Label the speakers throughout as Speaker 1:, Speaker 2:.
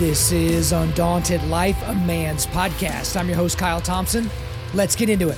Speaker 1: This is Undaunted Life, a man's podcast. I'm your host, Kyle Thompson. Let's get into it.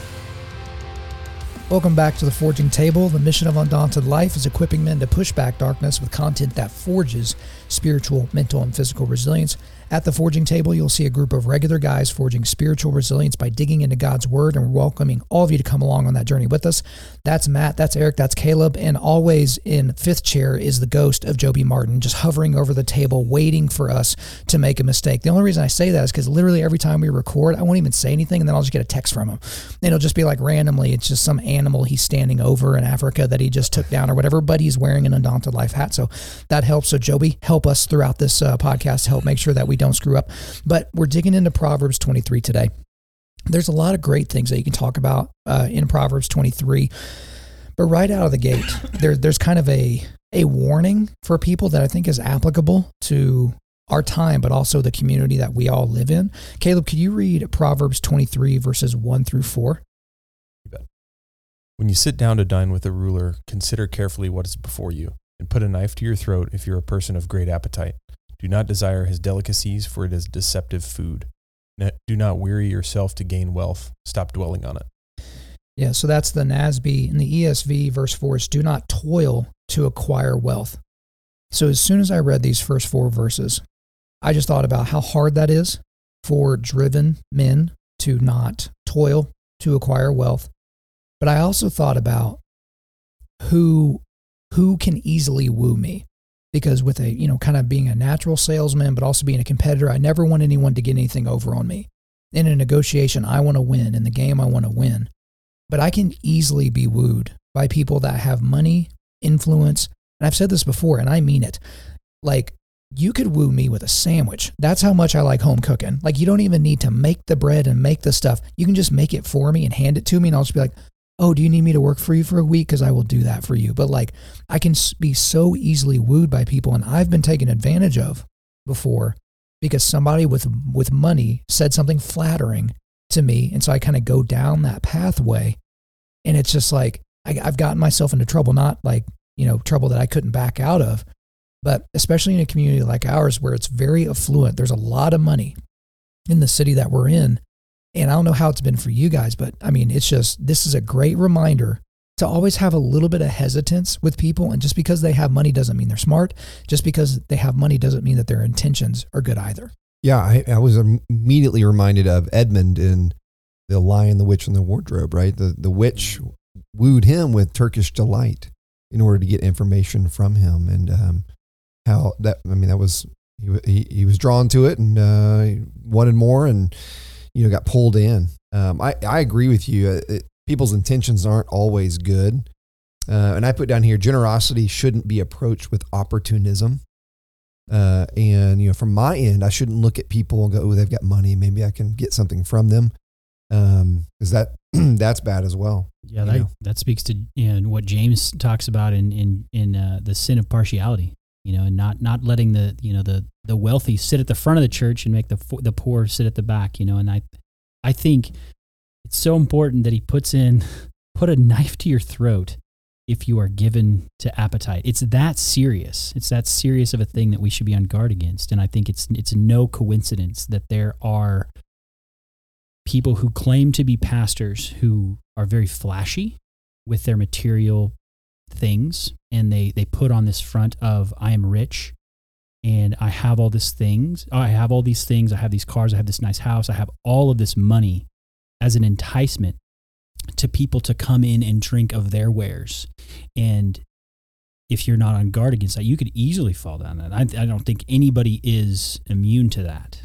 Speaker 1: Welcome back to the Forging Table. The mission of Undaunted Life is equipping men to push back darkness with content that forges spiritual, mental, and physical resilience. At the Forging Table, you'll see a group of regular guys forging spiritual resilience by digging into God's Word and welcoming all of you to come along on that journey with us. That's Matt, that's Eric, that's Caleb, and always in fifth chair is the ghost of Joby Martin, just hovering over the table, waiting for us to make a mistake. The only reason I say that is because literally every time we record, I won't even say anything, and then I'll just get a text from him. And it'll just be like randomly, it's just some animal he's standing over in Africa that he just took down or whatever, but he's wearing an Undaunted Life hat. So that helps. So, Joby, help us throughout this uh, podcast, help make sure that we don't screw up. But we're digging into Proverbs 23 today. There's a lot of great things that you can talk about uh, in Proverbs 23, but right out of the gate, there, there's kind of a a warning for people that I think is applicable to our time, but also the community that we all live in. Caleb, could you read Proverbs 23 verses 1 through 4?
Speaker 2: You bet. When you sit down to dine with a ruler, consider carefully what is before you, and put a knife to your throat if you're a person of great appetite. Do not desire his delicacies, for it is deceptive food. Do not weary yourself to gain wealth. Stop dwelling on it.
Speaker 1: Yeah, so that's the NASB. In the ESV, verse 4 is do not toil to acquire wealth. So as soon as I read these first four verses, I just thought about how hard that is for driven men to not toil to acquire wealth. But I also thought about who who can easily woo me because with a you know kind of being a natural salesman but also being a competitor i never want anyone to get anything over on me. In a negotiation i want to win. In the game i want to win. But i can easily be wooed by people that have money influence and i've said this before and i mean it. Like you could woo me with a sandwich. That's how much i like home cooking. Like you don't even need to make the bread and make the stuff. You can just make it for me and hand it to me and i'll just be like oh, do you need me to work for you for a week? Because I will do that for you. But like, I can be so easily wooed by people, and I've been taken advantage of before because somebody with with money said something flattering to me, and so I kind of go down that pathway, and it's just like I, I've gotten myself into trouble, not like you know trouble that I couldn't back out of, but especially in a community like ours where it's very affluent. There's a lot of money in the city that we're in and I don't know how it's been for you guys, but I mean, it's just, this is a great reminder to always have a little bit of hesitance with people. And just because they have money doesn't mean they're smart. Just because they have money doesn't mean that their intentions are good either.
Speaker 3: Yeah, I, I was immediately reminded of Edmund in The Lion, the Witch, and the Wardrobe, right? The, the witch wooed him with Turkish delight in order to get information from him. And um, how that, I mean, that was, he, he, he was drawn to it and uh, wanted more. And, you know, got pulled in. Um, I, I agree with you. Uh, it, people's intentions aren't always good. Uh, and I put down here generosity shouldn't be approached with opportunism. Uh, and, you know, from my end, I shouldn't look at people and go, oh, they've got money. Maybe I can get something from them. Um, cause that, that's bad as well.
Speaker 4: Yeah. That, that speaks to you know, what James talks about in, in, in, uh, the sin of partiality you know, and not not letting the you know the the wealthy sit at the front of the church and make the the poor sit at the back. You know, and I I think it's so important that he puts in put a knife to your throat if you are given to appetite. It's that serious. It's that serious of a thing that we should be on guard against. And I think it's it's no coincidence that there are people who claim to be pastors who are very flashy with their material things and they they put on this front of I am rich and I have all these things. I have all these things. I have these cars. I have this nice house. I have all of this money as an enticement to people to come in and drink of their wares. And if you're not on guard against that, you could easily fall down that. I, I don't think anybody is immune to that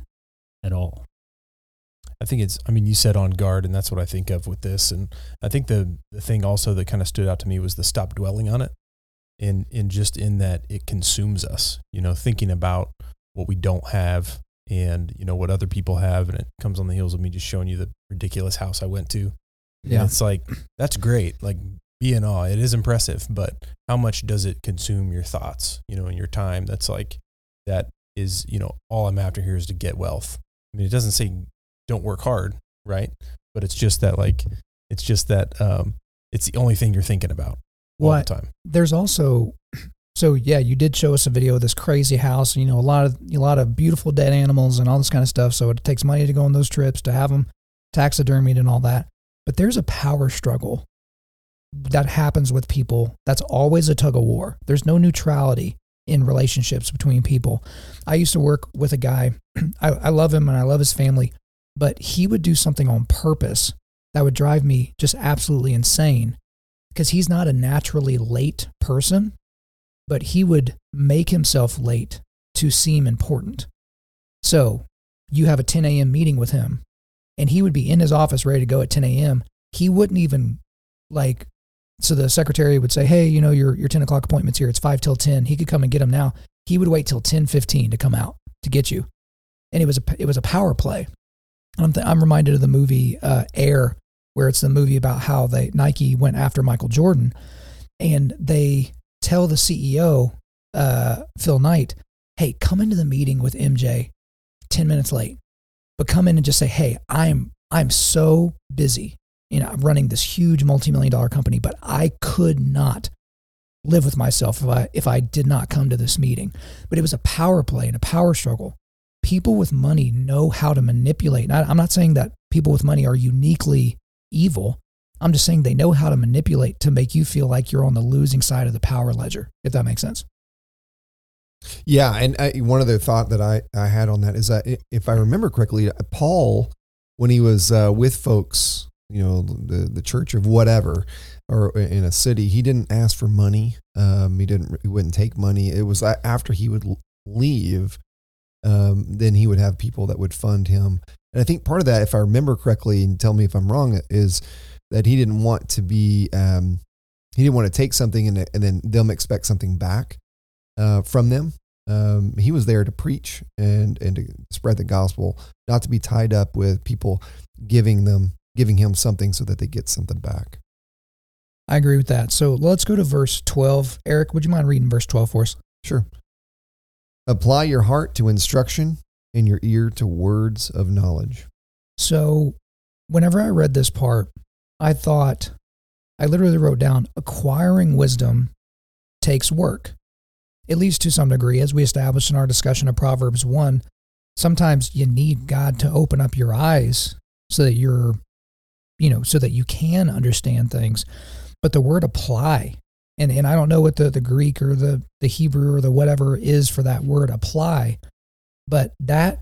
Speaker 4: at all.
Speaker 2: I think it's, I mean, you said on guard, and that's what I think of with this. And I think the, the thing also that kind of stood out to me was the stop dwelling on it. And, and just in that it consumes us, you know, thinking about what we don't have and, you know, what other people have. And it comes on the heels of me just showing you the ridiculous house I went to. Yeah. And it's like, that's great. Like, be in awe. It is impressive, but how much does it consume your thoughts, you know, and your time? That's like, that is, you know, all I'm after here is to get wealth. I mean, it doesn't say don't work hard, right? But it's just that like it's just that um, it's the only thing you're thinking about all the time.
Speaker 1: There's also So yeah, you did show us a video of this crazy house. You know, a lot of a lot of beautiful dead animals and all this kind of stuff. So it takes money to go on those trips to have them taxidermied and all that. But there's a power struggle that happens with people. That's always a tug of war. There's no neutrality in relationships between people. I used to work with a guy. I, I love him and I love his family, but he would do something on purpose that would drive me just absolutely insane because he's not a naturally late person but he would make himself late to seem important. So you have a 10 a.m. meeting with him, and he would be in his office ready to go at 10 a.m. He wouldn't even like, so the secretary would say, Hey, you know, your, your 10 o'clock appointment's here. It's five till 10. He could come and get him now. He would wait till 10 15 to come out to get you. And it was a, it was a power play. I'm, th- I'm reminded of the movie uh, Air, where it's the movie about how they Nike went after Michael Jordan and they tell the CEO, uh, Phil Knight, hey, come into the meeting with MJ 10 minutes late, but come in and just say, hey, I'm, I'm so busy. You know, I'm running this huge multi-million dollar company, but I could not live with myself if I, if I did not come to this meeting. But it was a power play and a power struggle. People with money know how to manipulate. I'm not saying that people with money are uniquely evil, I'm just saying they know how to manipulate to make you feel like you're on the losing side of the power ledger, if that makes sense.
Speaker 3: Yeah, and I, one other thought that I, I had on that is that if I remember correctly, Paul, when he was uh, with folks, you know, the the church of whatever, or in a city, he didn't ask for money. Um, he didn't. He wouldn't take money. It was after he would leave, um, then he would have people that would fund him. And I think part of that, if I remember correctly, and tell me if I'm wrong, is that he didn't want to be um, he didn't want to take something and, and then them expect something back uh, from them. Um, he was there to preach and and to spread the gospel, not to be tied up with people giving them giving him something so that they get something back.
Speaker 1: I agree with that. So let's go to verse 12. Eric, would you mind reading verse 12 for us?
Speaker 3: Sure. Apply your heart to instruction and your ear to words of knowledge.
Speaker 1: So, whenever I read this part, I thought, I literally wrote down acquiring wisdom takes work, at least to some degree, as we established in our discussion of Proverbs 1. Sometimes you need God to open up your eyes so that you're, you know, so that you can understand things. But the word apply, and, and I don't know what the, the Greek or the, the Hebrew or the whatever is for that word apply, but that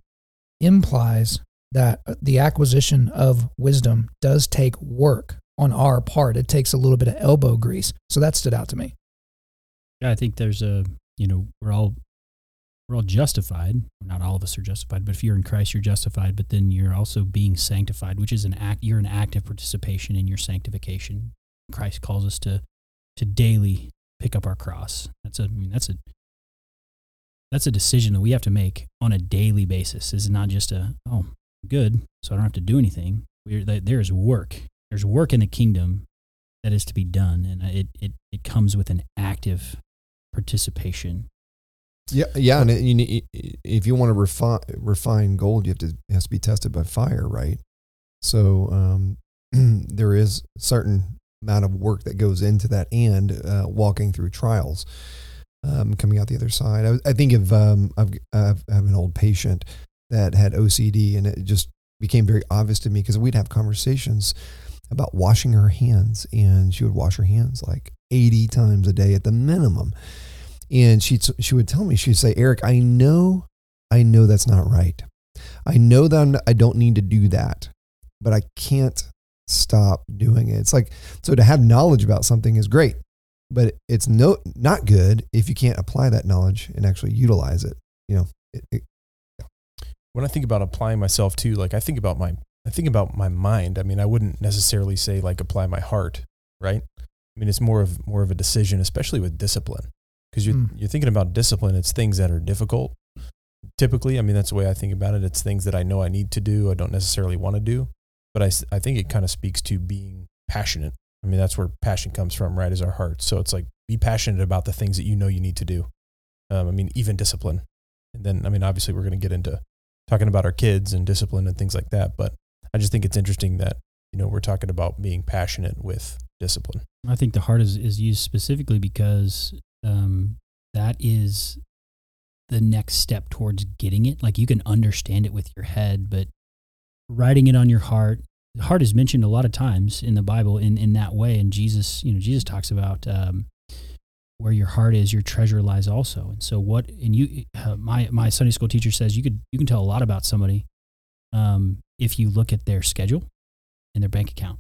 Speaker 1: implies that the acquisition of wisdom does take work on our part. It takes a little bit of elbow grease. So that stood out to me.
Speaker 4: Yeah, I think there's a, you know, we're all we're all justified. Not all of us are justified, but if you're in Christ, you're justified. But then you're also being sanctified, which is an act. You're an active participation in your sanctification. Christ calls us to to daily pick up our cross. That's a, I mean, that's a that's a decision that we have to make on a daily basis. It's not just a oh good, so I don't have to do anything. there is work. There's work in the kingdom that is to be done, and it it it comes with an active participation.
Speaker 3: Yeah, yeah, and you, need, if you want to refine refine gold, you have to has to be tested by fire, right? So um, there is certain amount of work that goes into that, and uh, walking through trials, um, coming out the other side. I, I think of um, I've, I've, I have an old patient that had OCD, and it just became very obvious to me because we'd have conversations about washing her hands, and she would wash her hands like 80 times a day at the minimum. And she she would tell me, she'd say, Eric, I know, I know that's not right. I know that I don't need to do that, but I can't stop doing it. It's like so to have knowledge about something is great, but it's no not good if you can't apply that knowledge and actually utilize it. You know, it, it,
Speaker 2: when I think about applying myself too, like I think about my I think about my mind. I mean, I wouldn't necessarily say like apply my heart, right? I mean, it's more of more of a decision, especially with discipline, because you're mm. you're thinking about discipline. It's things that are difficult. Typically, I mean, that's the way I think about it. It's things that I know I need to do. I don't necessarily want to do, but I I think it kind of speaks to being passionate. I mean, that's where passion comes from, right? Is our heart. So it's like be passionate about the things that you know you need to do. Um, I mean, even discipline. And then, I mean, obviously, we're going to get into talking about our kids and discipline and things like that. But I just think it's interesting that, you know, we're talking about being passionate with discipline.
Speaker 4: I think the heart is, is used specifically because um, that is the next step towards getting it. Like you can understand it with your head, but writing it on your heart. The heart is mentioned a lot of times in the Bible in, in that way. And Jesus, you know, Jesus talks about um, where your heart is, your treasure lies also. And so what, and you, uh, my, my Sunday school teacher says you could, you can tell a lot about somebody um, if you look at their schedule and their bank account.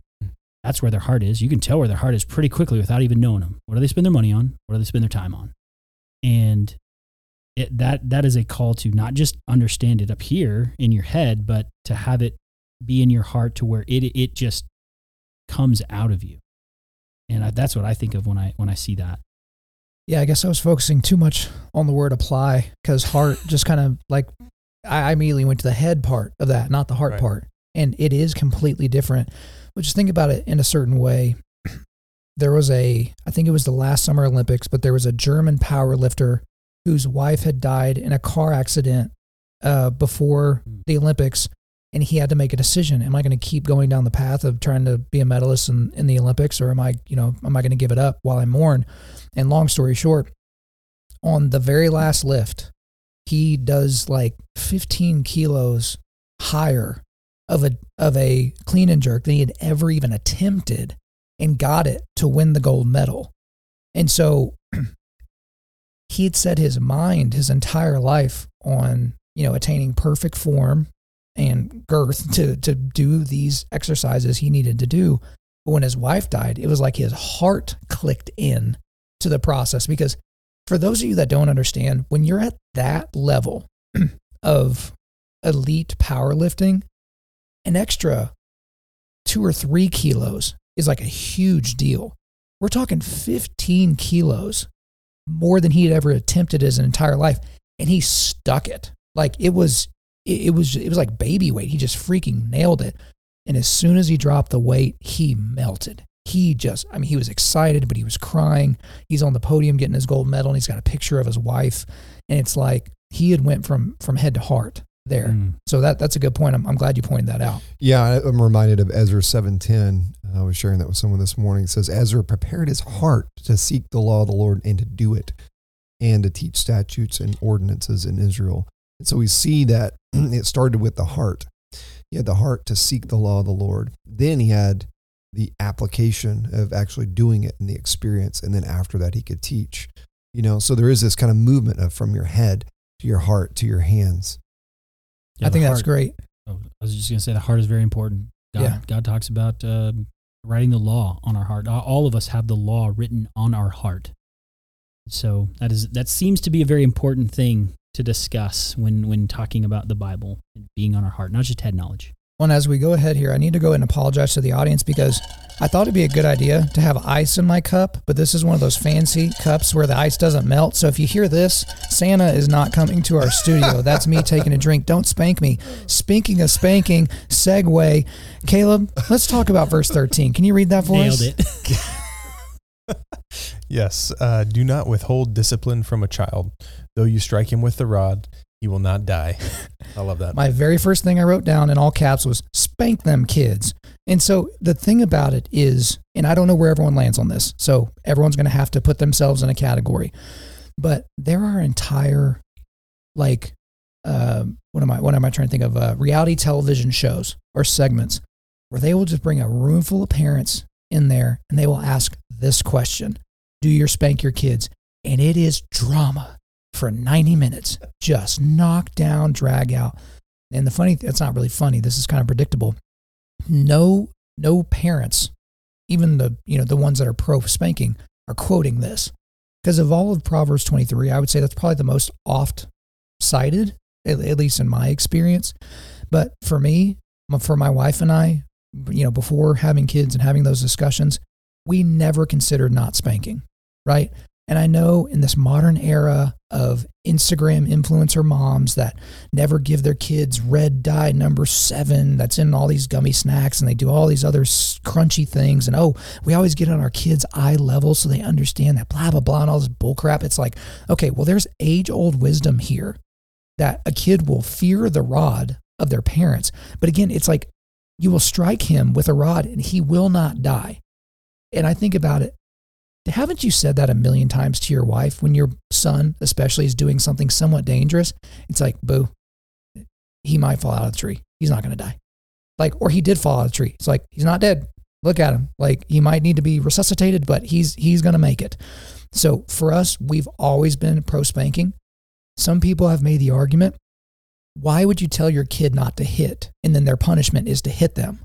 Speaker 4: That's where their heart is. You can tell where their heart is pretty quickly without even knowing them. What do they spend their money on? What do they spend their time on? And it, that that is a call to not just understand it up here in your head, but to have it be in your heart to where it it just comes out of you. And I, that's what I think of when I when I see that.
Speaker 1: Yeah, I guess I was focusing too much on the word apply because heart just kind of like I immediately went to the head part of that, not the heart
Speaker 2: Right.
Speaker 1: part. And it is completely different. But just think about it in a certain way. There was a, I think it was the last Summer Olympics, but there was a German power lifter whose wife had died in a car accident uh, before the Olympics. And he had to make a decision. Am I going to keep going down the path of trying to be a medalist in, in the Olympics or am I, you know, am I going to give it up while I mourn? And long story short, on the very last lift, he does like 15 kilos higher of a of a clean and jerk than he had ever even attempted and got it to win the gold medal. And so he had set his mind his entire life on, you know, attaining perfect form and girth to to do these exercises he needed to do. But when his wife died, it was like his heart clicked in to the process because for those of you that don't understand, when you're at that level of elite powerlifting, an extra two or three kilos is like a huge deal. We're talking 15 kilos more than he had ever attempted his entire life. And he stuck it. Like it was, it, it was, it was like baby weight. He just freaking nailed it. And as soon as he dropped the weight, he melted. He just, I mean, he was excited, but he was crying. He's on the podium getting his gold medal and he's got a picture of his wife. And it's like he had went from, from head to heart there.
Speaker 4: Mm.
Speaker 1: So that, that's a good point. I'm, I'm glad you pointed that out.
Speaker 3: Yeah, I'm reminded of Ezra 7:10. I was sharing that with someone this morning. It says Ezra prepared his heart to seek the law of the Lord and to do it, and to teach statutes and ordinances in Israel. And so we see that it started with the heart. He had the heart to seek the law of the Lord. Then he had the application of actually doing it and the experience, and then after that he could teach. You know, so there is this kind of movement of from your head to your heart to your hands.
Speaker 4: Yeah,
Speaker 1: I think
Speaker 4: the
Speaker 1: that's great.
Speaker 4: Oh, I was just going to say the heart is very important. God,
Speaker 1: Yeah.
Speaker 4: God talks about um writing the law on our heart. All- All of us have the law written on our heart. So that is that seems to be a very important thing to discuss when when talking about the Bible and being on our heart, not just head knowledge.
Speaker 1: Well, and as we go ahead here, I need to go and apologize to the audience because I thought it'd be a good idea to have ice in my cup, but this is one of those fancy cups where the ice doesn't melt. So if you hear this, Santa is not coming to our studio. That's me taking a drink. Don't spank me. Speaking of spanking, segue. Caleb, let's talk about verse 13. Can you read that for
Speaker 4: Nailed
Speaker 1: us?
Speaker 4: it.
Speaker 2: Yes. Uh, do not withhold discipline from a child. Though you strike him with the rod, he will not die. I love that.
Speaker 1: My very first thing I wrote down in all caps was spank them kids. And so the thing about it is, and I don't know where everyone lands on this, so everyone's going to have to put themselves in a category. But there are entire, like, uh, what am I? What am I trying to think of? Uh, reality television shows or segments where they will just bring a room full of parents in there and they will ask this question: Do you spank your kids? And it is drama for 90 minutes, just knock down, drag out. And the funny, it's not really funny. This is kind of predictable. No, no parents, even the you know the ones that are pro spanking, are quoting this because of all of Proverbs 23. I would say that's probably the most oft cited, at, at least in my experience. But for me, for my wife and I, you know, before having kids and having those discussions, we never considered not spanking, right? And I know in this modern era of Instagram influencer moms that never give their kids red dye number seven that's in all these gummy snacks and they do all these other crunchy things. And oh, we always get on our kids' eye level so they understand that blah, blah, blah, and all this bullcrap. It's like, okay, well, there's age old wisdom here that a kid will fear the rod of their parents. But again, it's like you will strike him with a rod and he will not die. And I think about it haven't you said that a million times to your wife when your son, especially, is doing something somewhat dangerous? It's like, boo, he might fall out of the tree. He's not going to die. Like, or he did fall out of the tree. It's like, he's not dead. Look at him. Like, he might need to be resuscitated, but he's, he's going to make it. So for us, we've always been pro spanking. Some people have made the argument why would you tell your kid not to hit and then their punishment is to hit them?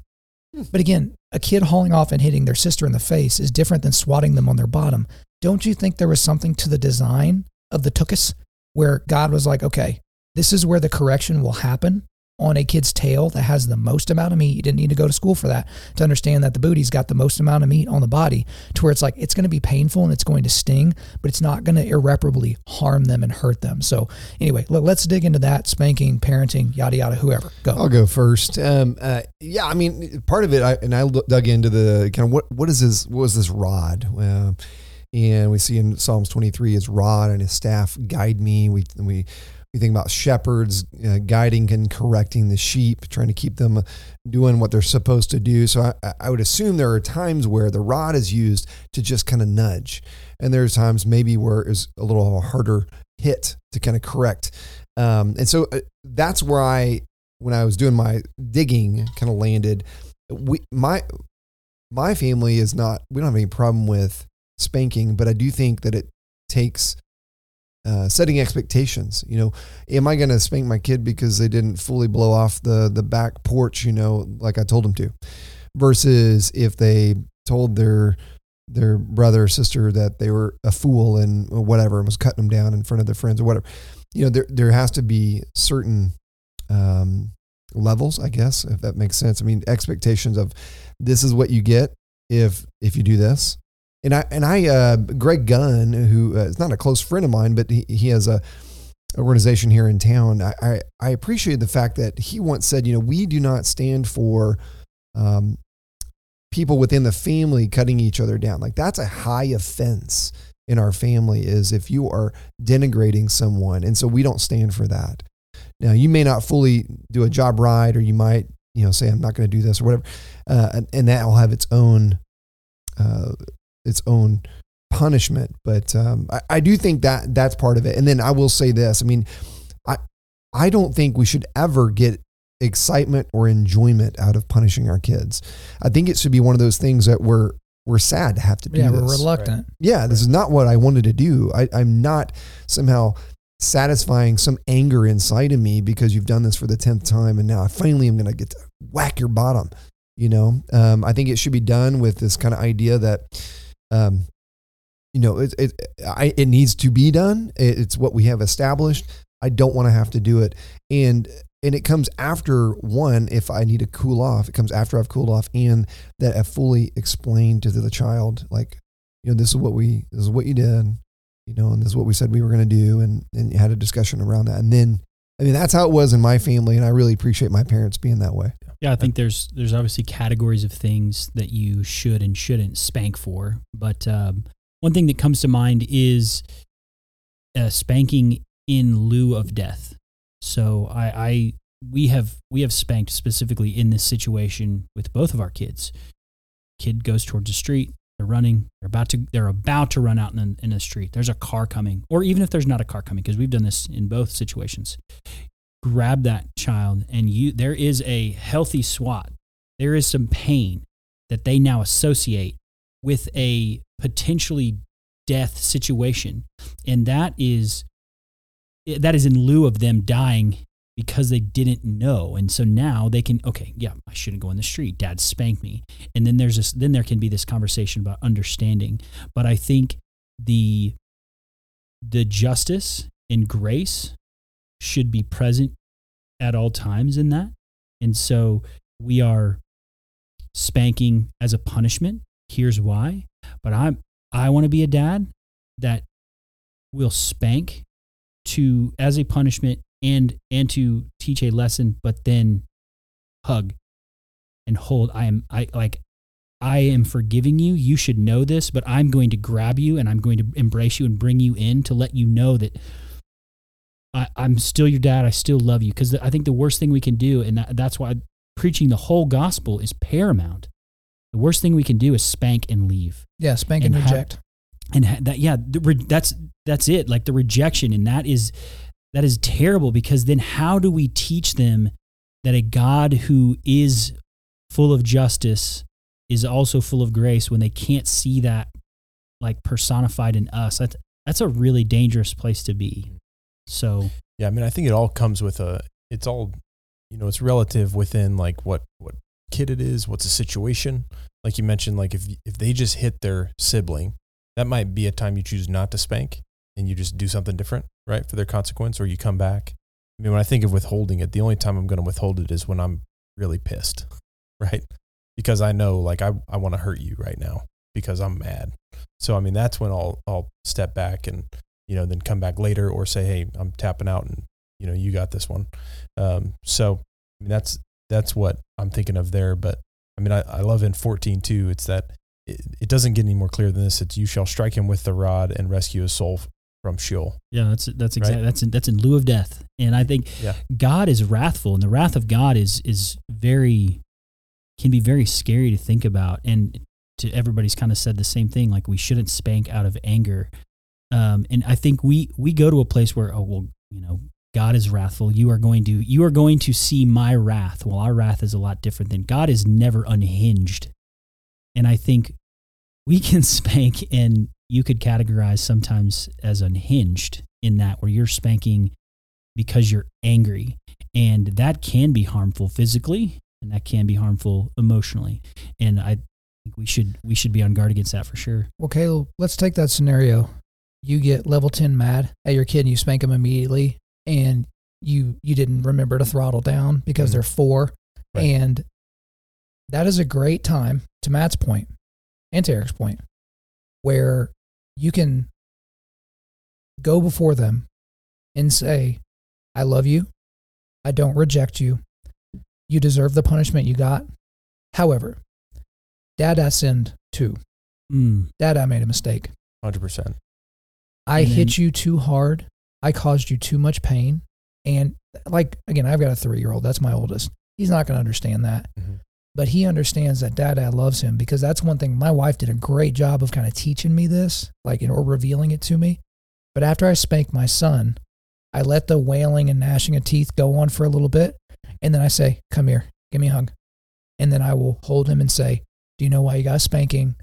Speaker 1: But again, a kid hauling off and hitting their sister in the face is different than swatting them on their bottom. Don't you think there was something to the design of the tuchus where God was like, okay, this is where the correction will happen on a kid's tail that has the most amount of meat. You didn't need to go to school for that to understand that the booty's got the most amount of meat on the body to where it's like it's going to be painful and it's going to sting, but it's not going to irreparably harm them and hurt them. So anyway, let, us dig into that spanking, parenting, yada yada, whoever. Go.
Speaker 3: I'll go first. Um, uh, yeah, I mean, part of it, I, and I dug into the kind of what what is this? What is this rod? Uh, and we see in Psalms 23, his rod and his staff guide me. We we we think about shepherds uh, guiding and correcting the sheep, trying to keep them doing what they're supposed to do. So I, I would assume there are times where the rod is used to just kind of nudge, and there's times maybe where it's a little harder hit to kind of correct. Um, and so uh, that's where I, when I was doing my digging, kind of landed. We my my family is not. We don't have any problem with spanking, but I do think that it takes uh, setting expectations. You know, am I going to spank my kid because they didn't fully blow off the the back porch? You know, like I told them to, versus if they told their their brother or sister that they were a fool and whatever and was cutting them down in front of their friends or whatever. You know, there there has to be certain um, levels, I guess, if that makes sense. I mean, expectations of this is what you get if if you do this and I and I uh, Greg Gunn, who uh, is not a close friend of mine, but he, he has a organization here in town. I, I, I appreciate the fact that he once said, you know, we do not stand for um, people within the family cutting each other down. Like that's a high offense in our family is if you are denigrating someone, and so we don't stand for that. Now you may not fully do a job right, or you might you know say I'm not going to do this or whatever, uh, and, and that will have its own uh, its own punishment. But um, I, I do think that that's part of it. And then I will say this: I mean, I I don't think we should ever get excitement or enjoyment out of punishing our kids. I think it should be one of those things that we're we're sad to have to do
Speaker 1: yeah,
Speaker 3: this.
Speaker 1: we're reluctant.
Speaker 3: Right. Yeah, this is not what I wanted to do. I, I'm not somehow satisfying some anger inside of me because you've done this for the tenth time, and now I finally am going to get to whack your bottom. You know, um, I think it should be done with this kind of idea that um, you know, it, it, I, it needs to be done. it's what we have established. I don't want to have to do it. And, and it comes after one, if I need to cool off, it comes after I've cooled off and that I've fully explained to the child, like, you know, this is what we, this is what you did, you know, and this is what we said we were going to do. And, and you had a discussion around that. And then, I mean, that's how it was in my family. And I really appreciate my parents being that way.
Speaker 4: Yeah, I think there's there's obviously categories of things that you should and shouldn't spank for, but um, one thing that comes to mind is uh, spanking in lieu of death. So I, I we have we have spanked specifically in this situation with both of our kids. Kid goes towards the street. They're running. They're about to. They're about to run out in, in the street. There's a car coming, or even if there's not a car coming, because we've done this in both situations grab that child and you there is a healthy swat. There is some pain that they now associate with a potentially death situation. And that is that is in lieu of them dying because they didn't know. And so now they can okay yeah i shouldn't go in the street. Dad spanked me. And then there's this then there can be this conversation about understanding. But i think the the justice and grace should be present at all times in that. And so we are spanking as a punishment. Here's why. But I'm I want to be a dad that will spank to as a punishment and and to teach a lesson, but then hug and hold. I am I like I am forgiving you. You should know this, but I'm going to grab you and I'm going to embrace you and bring you in to let you know that I, am still your dad. I still love you. Because I think the worst thing we can do, and that, that's why preaching the whole gospel is paramount. The worst thing we can do is spank and leave.
Speaker 1: Yeah, spank and, and reject.
Speaker 4: and ha- that yeah the re- that's that's it like the rejection and that is that is terrible because then how do we teach them that a god who is full of justice is also full of grace when they can't see that like personified in us that's that's a really dangerous place to be so
Speaker 2: Yeah, I mean, I think it all comes with a. It's all, you know, it's relative within like what what kid it is, what's the situation. Like you mentioned, like if if they just hit their sibling, that might be a time you choose not to spank and you just do something different, right, for their consequence, or you come back. I mean, when I think of withholding it, the only time I'm going to withhold it is when I'm really pissed, right? Because I know, like, I I want to hurt you right now because I'm mad. So I mean, that's when I'll I'll step back and you know, then come back later or say, Hey, I'm tapping out and, you know, you got this one. Um, so I mean, that's, that's what I'm thinking of there. But I mean, I, I love in 14 too. It's that it, it doesn't get any more clear than this. It's you shall strike him with the rod and rescue his soul from Sheol.
Speaker 4: yeah that's that's exactly
Speaker 2: Right.
Speaker 4: that's in, that's in lieu of death and i think
Speaker 2: Yeah.
Speaker 4: God is wrathful, and the wrath of God is is very can be very scary to think about. And to everybody's kind of said the same thing, like we shouldn't spank out of anger. Um, and I think we we go to a place where oh well, you know, God is wrathful. You are going to you are going to see my wrath. Well, our wrath is a lot different than God is never unhinged. And I think we can spank and you could categorize sometimes as unhinged in that where you're spanking because you're angry and that can be harmful physically and that can be harmful emotionally and i think we should we should be on guard against that for sure
Speaker 1: Well, Caleb, let's take that scenario. You get level 10 mad at your kid and you spank them immediately and you you didn't remember to throttle down because
Speaker 2: Mhm.
Speaker 1: they're 4
Speaker 2: Right.
Speaker 1: and that is a great time to Matt's point and to Eric's point where you can go before them and say, I love you. I don't reject you. You deserve the punishment you got. However, Dad, I sinned too.
Speaker 4: mm,
Speaker 1: Dad, I made a mistake.
Speaker 2: 100%.
Speaker 1: I hit you too hard. I caused you too much pain. And like, again, I've got a three year old. That's my oldest. He's not going to understand that.
Speaker 2: Mhm.
Speaker 1: But he understands that dad, loves him because that's one thing. My wife did a great job of kind of teaching me this, like, or revealing it to me. But after I spanked my son, I let the wailing and gnashing of teeth go on for a little bit. And then I say, Come here, give me a hug. And then I will hold him and say, Do you know why you got a spanking?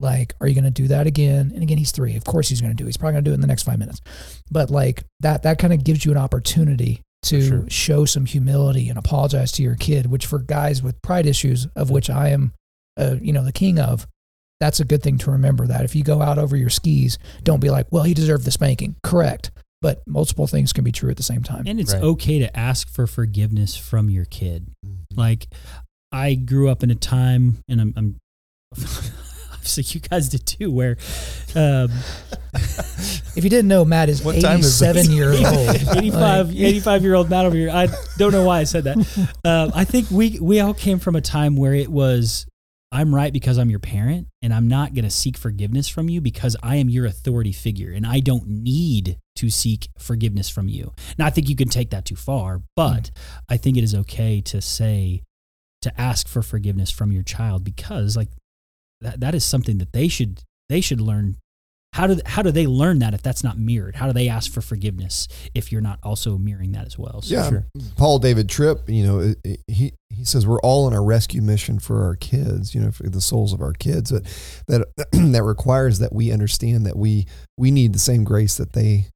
Speaker 1: Like, are you going to do that again? And again, he's three. Of course, he's going to do. it. He's probably going to do it in the next five minutes. But like that, that kind of gives you an opportunity to
Speaker 2: sure.
Speaker 1: show some humility and apologize to your kid. Which for guys with pride issues, of which I am, uh, you know, the king of, that's a good thing to remember. That if you go out over your skis, don't be like, well, he deserved the spanking. Correct. But multiple things can be true at the same time.
Speaker 4: and it's
Speaker 2: Right.
Speaker 4: okay to ask for forgiveness from your kid
Speaker 3: Mm-hmm.
Speaker 4: like i grew up in a time and i'm, I'm obviously you guys did too where um,
Speaker 1: If you didn't know, Matt is
Speaker 2: What time is it?
Speaker 1: 87 years old.
Speaker 4: 85
Speaker 1: Like,
Speaker 4: 85 year old Matt over here. I don't know why I said that. Um, I think we we all came from a time where it was I'm right because I'm your parent and I'm not going to seek forgiveness from you because I am your authority figure and I don't need to seek forgiveness from you. Now I think you can take that too far, but I think it is okay to say to ask for forgiveness from your child because like that that is something that they should they should learn how do how do they learn that if that's not mirrored? How do they ask for forgiveness if you're not also mirroring that as well? So
Speaker 3: Yeah,
Speaker 2: Sure.
Speaker 3: Paul David Tripp, you know, he he says we're all on a rescue mission for our kids, you know, for the souls of our kids. That that that requires that we understand that we we need the same grace that they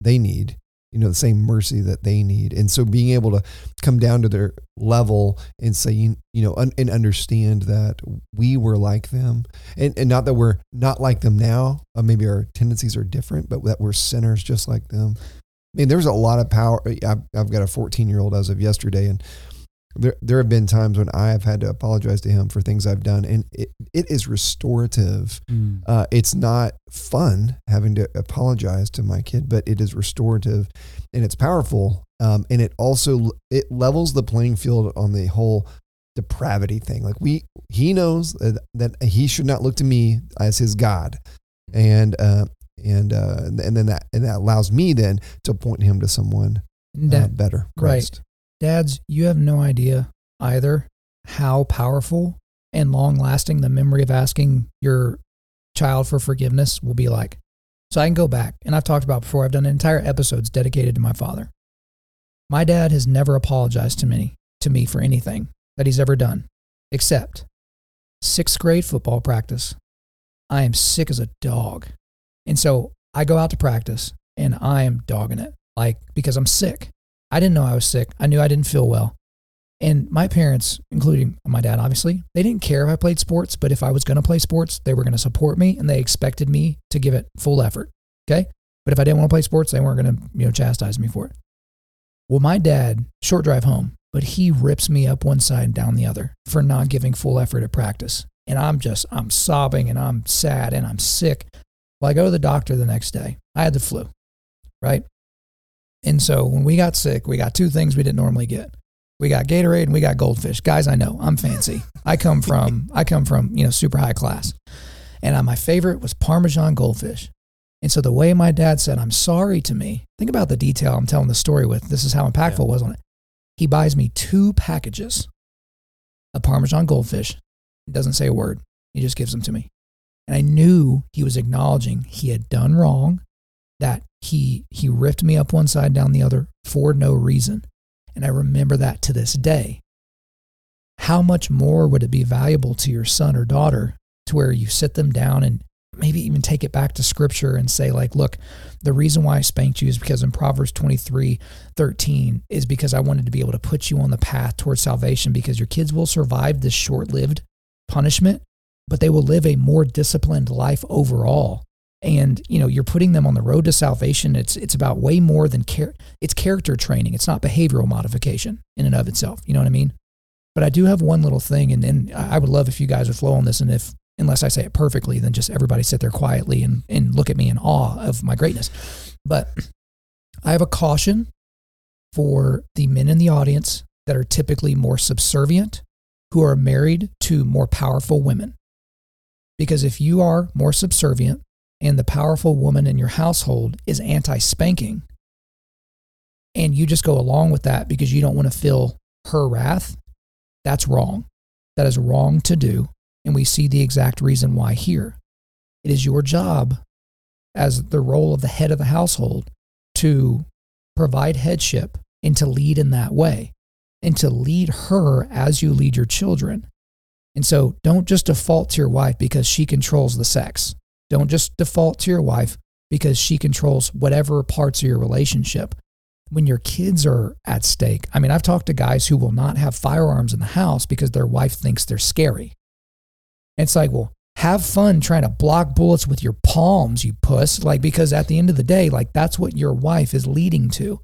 Speaker 3: they need, you know, the same mercy that they need, and so being able to come down to their level and say, you, know, un, and understand that we were like them, and and not that we're not like them now. Uh, maybe our tendencies are different, but that we're sinners just like them. I mean, there's a lot of power. I've, I've got a 14 year old as of yesterday, and there there have been times when I have had to apologize to him for things I've done, and it, it is restorative.
Speaker 4: Mm.
Speaker 3: Uh, it's not fun having to apologize to my kid, but it is restorative, and it's powerful. Um, and it also it levels the playing field on the whole depravity thing. Like we, he knows that, that he should not look to me as his God, and uh, and uh, and then that and that allows me then to point him to someone uh,
Speaker 1: Dad,
Speaker 3: better,
Speaker 1: right. Dads, you have no idea either how powerful and long lasting the memory of asking your child for forgiveness will be like. So I can go back, and I've talked about before, I've done entire episodes dedicated to my father. My dad has never apologized to me, to me for anything that he's ever done, except sixth grade football practice. I am sick as a dog. And so I go out to practice and I am dogging it, like because I'm sick. I didn't know I was sick. I knew I didn't feel well. And my parents, including my dad, obviously, they didn't care if I played sports, but if I was going to play sports, they were going to support me and they expected me to give it full effort. Okay. But if I didn't want to play sports, they weren't going to, you know, chastise me for it. Well, my dad, short drive home, but he rips me up one side and down the other for not giving full effort at practice. And I'm just, I'm sobbing and I'm sad and I'm sick. Well, I go to the doctor the next day. I had the flu, right? And so when we got sick, we got two things we didn't normally get. We got Gatorade and we got goldfish. Guys, I know I'm fancy. I come from I come from, you know, super high class. And uh, my favorite was Parmesan goldfish. And so the way my dad said, I'm sorry to me, think about the detail I'm telling the story with. This is how impactful
Speaker 2: Yeah.
Speaker 1: it was on it. He buys me two packages of Parmesan goldfish. He doesn't say a word. He just gives them to me. And I knew he was acknowledging he had done wrong, that he he ripped me up one side down the other for no reason. And I remember that to this day. How much more would it be valuable to your son or daughter to where you sit them down and maybe even take it back to scripture and say, like, look, the reason why I spanked you is because in Proverbs 23 13 is because I wanted to be able to put you on the path towards salvation because your kids will survive this short lived punishment, but they will live a more disciplined life overall. And you know you're putting them on the road to salvation. It's it's about way more than care. It's character training. It's not behavioral modification in and of itself. You know what I mean? But I do have one little thing, and, and I would love if you guys would flow on this. And if unless I say it perfectly, then just everybody sit there quietly and and look at me in awe of my greatness. But I have a caution for the men in the audience that are typically more subservient, who are married to more powerful women. Because if you are more subservient and the powerful woman in your household is anti spanking, and you just go along with that because you don't want to feel her wrath, that's wrong. That is wrong to do. And we see the exact reason why here. It is your job as the role of the head of the household to provide headship and to lead in that way and to lead her as you lead your children. And so don't just default to your wife because she controls the sex. Don't just default to your wife because she controls whatever parts of your relationship. When your kids are at stake, I mean, I've talked to guys who will not have firearms in the house because their wife thinks they're scary. It's like, well, have fun trying to block bullets with your palms, you puss. Like, because at the end of the day, like, that's what your wife is leading to.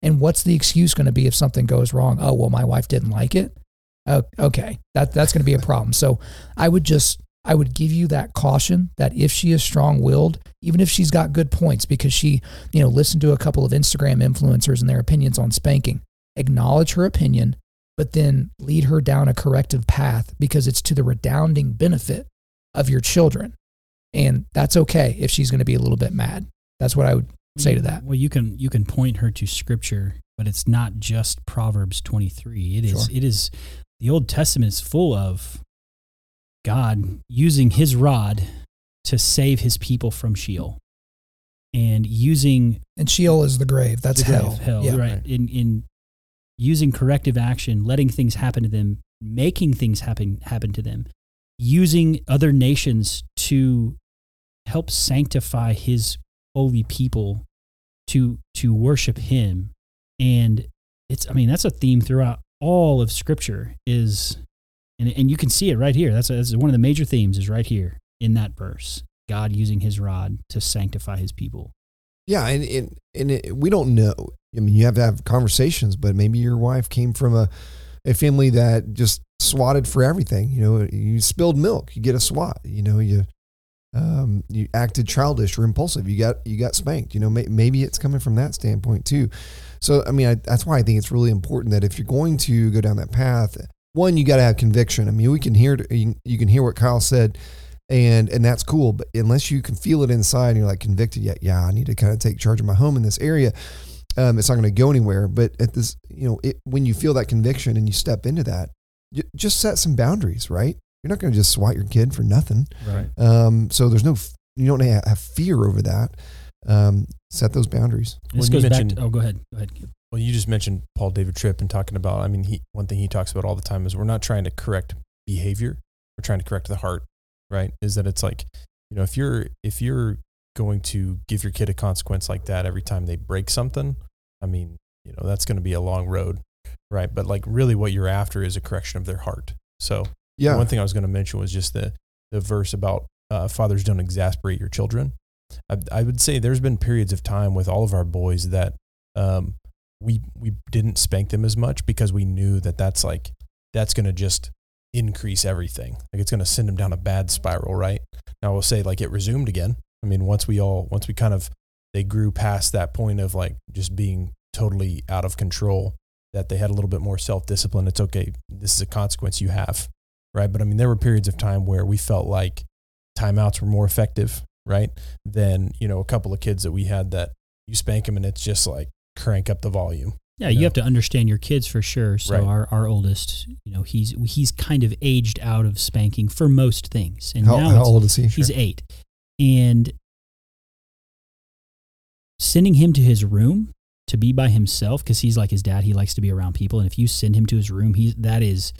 Speaker 1: And what's the excuse going to be if something goes wrong? Oh, well, my wife didn't like it. Oh, okay, that that's going to be a problem. So I would just I would give you that caution that if she is strong-willed, even if she's got good points because she, you know, listened to a couple of Instagram influencers and their opinions on spanking, acknowledge her opinion, but then lead her down a corrective path because it's to the redounding benefit of your children. And that's okay if she's going to be a little bit mad. That's what I would say to that.
Speaker 4: Well, you can you can point her to scripture, but it's not just Proverbs 23. It is
Speaker 1: Sure.
Speaker 4: it is the Old Testament is full of God using his rod to save his people from Sheol. And using
Speaker 1: And Sheol is the grave. That's
Speaker 4: the grave,
Speaker 1: hell.
Speaker 4: hell
Speaker 1: yeah.
Speaker 4: right. In in using corrective action, letting things happen to them, making things happen happen to them, using other nations to help sanctify his holy people to to worship him. And it's I mean, that's a theme throughout all of scripture is and and you can see it right here. That's, that's one of the major themes is right here in that verse. God using his rod to sanctify his people.
Speaker 3: Yeah, and and, and it, we don't know. I mean, you have to have conversations, but maybe your wife came from a a family that just swatted for everything. You know, you spilled milk, you get a swat. You know, you um, you acted childish or impulsive, you got you got spanked. You know, may, maybe it's coming from that standpoint too. So, I mean, I, that's why I think it's really important that if you're going to go down that path, one, you got to have conviction. I mean, we can hear you, you can hear what Kyle said, and and that's cool. But unless you can feel it inside, and you're like convicted, yet, yeah, I need to kind of take charge of my home in this area. Um, it's not going to go anywhere. But at this, you know, it, when you feel that conviction and you step into that, you, just set some boundaries, right? you're not going to just swat your kid for nothing.
Speaker 2: Right.
Speaker 3: Um, so there's no, you don't have fear over that. Um, set those boundaries.
Speaker 4: This
Speaker 2: When you
Speaker 4: goes back. To, oh, go ahead. Go ahead.
Speaker 2: Well, you just mentioned Paul David Tripp and talking about. I mean, he one thing he talks about all the time is we're not trying to correct behavior. We're trying to correct the heart. Right? Is that it's like, you know, if you're if you're going to give your kid a consequence like that every time they break something, I mean, you know, that's going to be a long road, right? But like, really, what you're after is a correction of their heart. So
Speaker 3: Yeah.
Speaker 2: one thing I was going to mention was just the the verse about uh, fathers don't exasperate your children. I, I would say there's been periods of time with all of our boys that um, we we didn't spank them as much because we knew that that's like that's going to just increase everything. Like it's going to send them down a bad spiral, right? Now we'll say like it resumed again. I mean, once we all once we kind of they grew past that point of like just being totally out of control, that they had a little bit more self discipline. It's okay. This is a consequence you have, right? But I mean, there were periods of time where we felt like timeouts were more effective, right? Than you know a couple of kids that we had that you spank them and it's just like crank up the volume.
Speaker 4: Yeah, you
Speaker 2: Yeah.
Speaker 4: have to understand your kids for sure. So
Speaker 2: Right.
Speaker 4: our, our oldest, you know, he's he's kind of aged out of spanking for most things, and
Speaker 3: How,
Speaker 4: now
Speaker 3: how old is he?
Speaker 4: he's eight, and sending him to his room to be by himself because he's like his dad. He likes to be around people, and if you send him to his room, he that is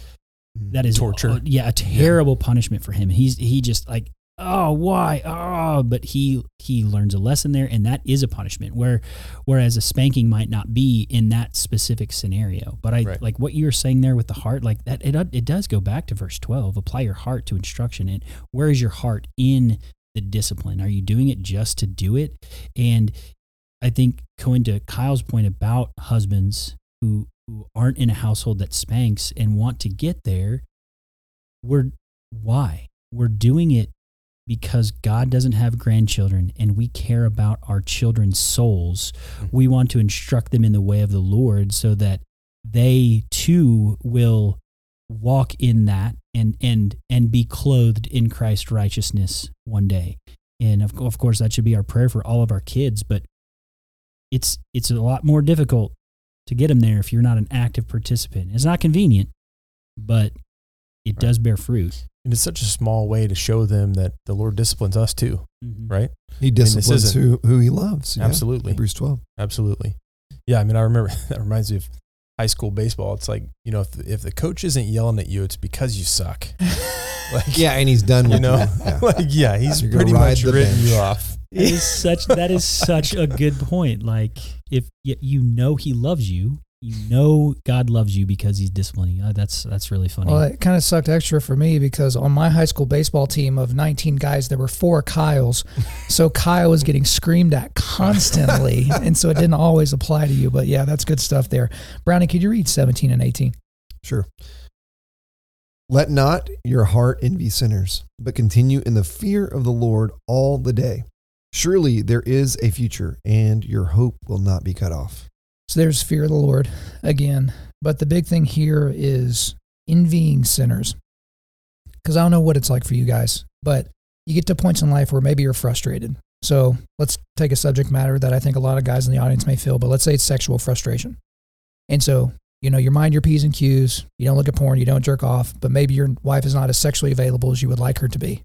Speaker 4: that is
Speaker 2: Torture.
Speaker 4: uh, yeah, a terrible punishment for him. He's he just like oh why oh, but he he learns a lesson there, and that is a punishment. Where whereas a spanking might not be in that specific scenario. But I
Speaker 2: Right.
Speaker 4: like what you were saying there with the heart, like that. It it does go back to verse twelve. Apply your heart to instruction, and where is your heart in the discipline? Are you doing it just to do it? And I think going to Kyle's point about husbands who who aren't in a household that spanks and want to get there, we're why? We're doing it because God doesn't have grandchildren and we care about our children's souls. We want to instruct them in the way of the Lord so that they too will walk in that and and and be clothed in Christ's righteousness one day. And of, of course that should be our prayer for all of our kids, but it's it's a lot more difficult to get them there if you're not an active participant. It's not convenient, but it
Speaker 2: Right.
Speaker 4: does bear fruit.
Speaker 2: And it's such a small way to show them that the Lord disciplines us too, mm-hmm. right?
Speaker 3: He disciplines
Speaker 2: isn't-
Speaker 3: who, who he loves. Yeah.
Speaker 2: Absolutely.
Speaker 3: Hebrews 12.
Speaker 2: Absolutely. Yeah, I mean, I remember that reminds me of high school baseball. It's like you know, if the, if the coach isn't yelling at you, it's because you suck. Like,
Speaker 3: Yeah, and he's done
Speaker 2: you
Speaker 3: with
Speaker 2: know,
Speaker 3: Yeah.
Speaker 2: like yeah, he's
Speaker 3: You're
Speaker 2: pretty much written
Speaker 3: bench.
Speaker 2: you off.
Speaker 4: It is such that is such a good point. Like if you know he loves you, you know God loves you because he's disciplining. you. Uh, that's that's really funny.
Speaker 1: Well, it kind of sucked extra for me because on my high school baseball team of 19 guys, there were four Kyles. So Kyle was getting screamed at constantly. and so it didn't always apply to you. But yeah, that's good stuff there. Brownie, could you read 17 and 18?
Speaker 3: Sure. Let not your heart envy sinners, but continue in the fear of the Lord all the day. Surely there is a future, and your hope will not be cut off.
Speaker 1: So there's fear of the Lord again. But the big thing here is envying sinners. Because I don't know what it's like for you guys, but you get to points in life where maybe you're frustrated. So let's take a subject matter that I think a lot of guys in the audience may feel, but let's say it's sexual frustration. And so, you know, you mind your P's and Q's, you don't look at porn, you don't jerk off, but maybe your wife is not as sexually available as you would like her to be.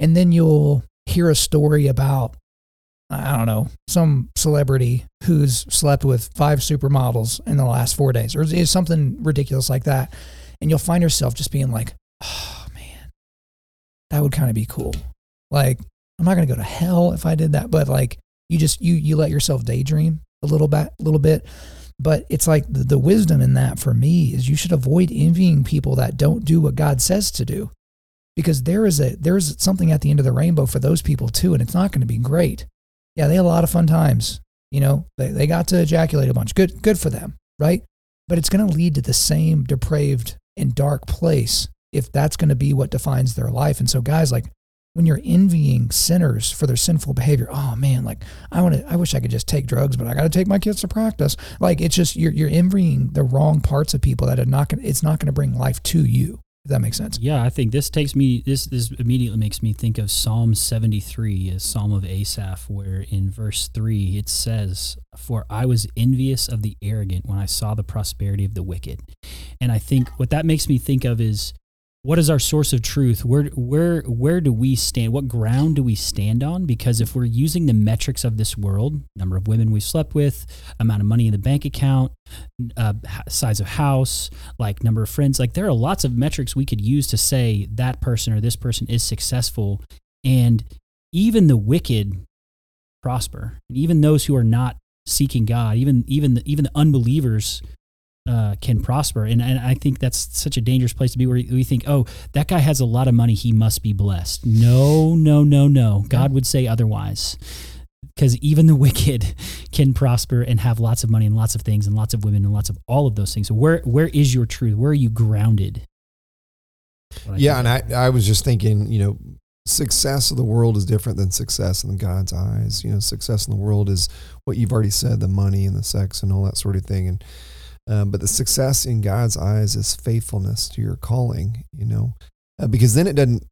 Speaker 1: And then you'll hear a story about I don't know, some celebrity who's slept with five supermodels in the last four days, or is something ridiculous like that. And you'll find yourself just being like, oh man, that would kind of be cool. Like, I'm not going to go to hell if I did that, but like, you just, you, you let yourself daydream a little bit, a little bit. But it's like the, the wisdom in that for me is you should avoid envying people that don't do what God says to do because there is a, there's something at the end of the rainbow for those people too. And it's not going to be great yeah, they had a lot of fun times. You know, they, they got to ejaculate a bunch. Good, good for them, right? But it's going to lead to the same depraved and dark place if that's going to be what defines their life. And so, guys, like when you're envying sinners for their sinful behavior, oh man, like I want to, I wish I could just take drugs, but I got to take my kids to practice. Like it's just you're you're envying the wrong parts of people that are not going. It's not going to bring life to you. If that makes sense.
Speaker 4: Yeah, I think this takes me this this immediately makes me think of Psalm 73, a psalm of Asaph where in verse 3 it says, "For I was envious of the arrogant when I saw the prosperity of the wicked." And I think what that makes me think of is what is our source of truth? Where where where do we stand? What ground do we stand on? Because if we're using the metrics of this world, number of women we've slept with, amount of money in the bank account, uh, size of house, like number of friends, like there are lots of metrics we could use to say that person or this person is successful, and even the wicked prosper, and even those who are not seeking God, even even the, even the unbelievers uh, can prosper. And, and I think that's such a dangerous place to be where we think, oh, that guy has a lot of money. He must be blessed. No, no, no, no. God would say otherwise. Because even the wicked can prosper and have lots of money and lots of things and lots of women and lots of all of those things. So where where is your truth? Where are you grounded?
Speaker 3: Yeah, and I, I was just thinking, you know, success of the world is different than success in God's eyes. You know, success in the world is what you've already said, the money and the sex and all that sort of thing. And um, but the success in God's eyes is faithfulness to your calling, you know, uh, because then it doesn't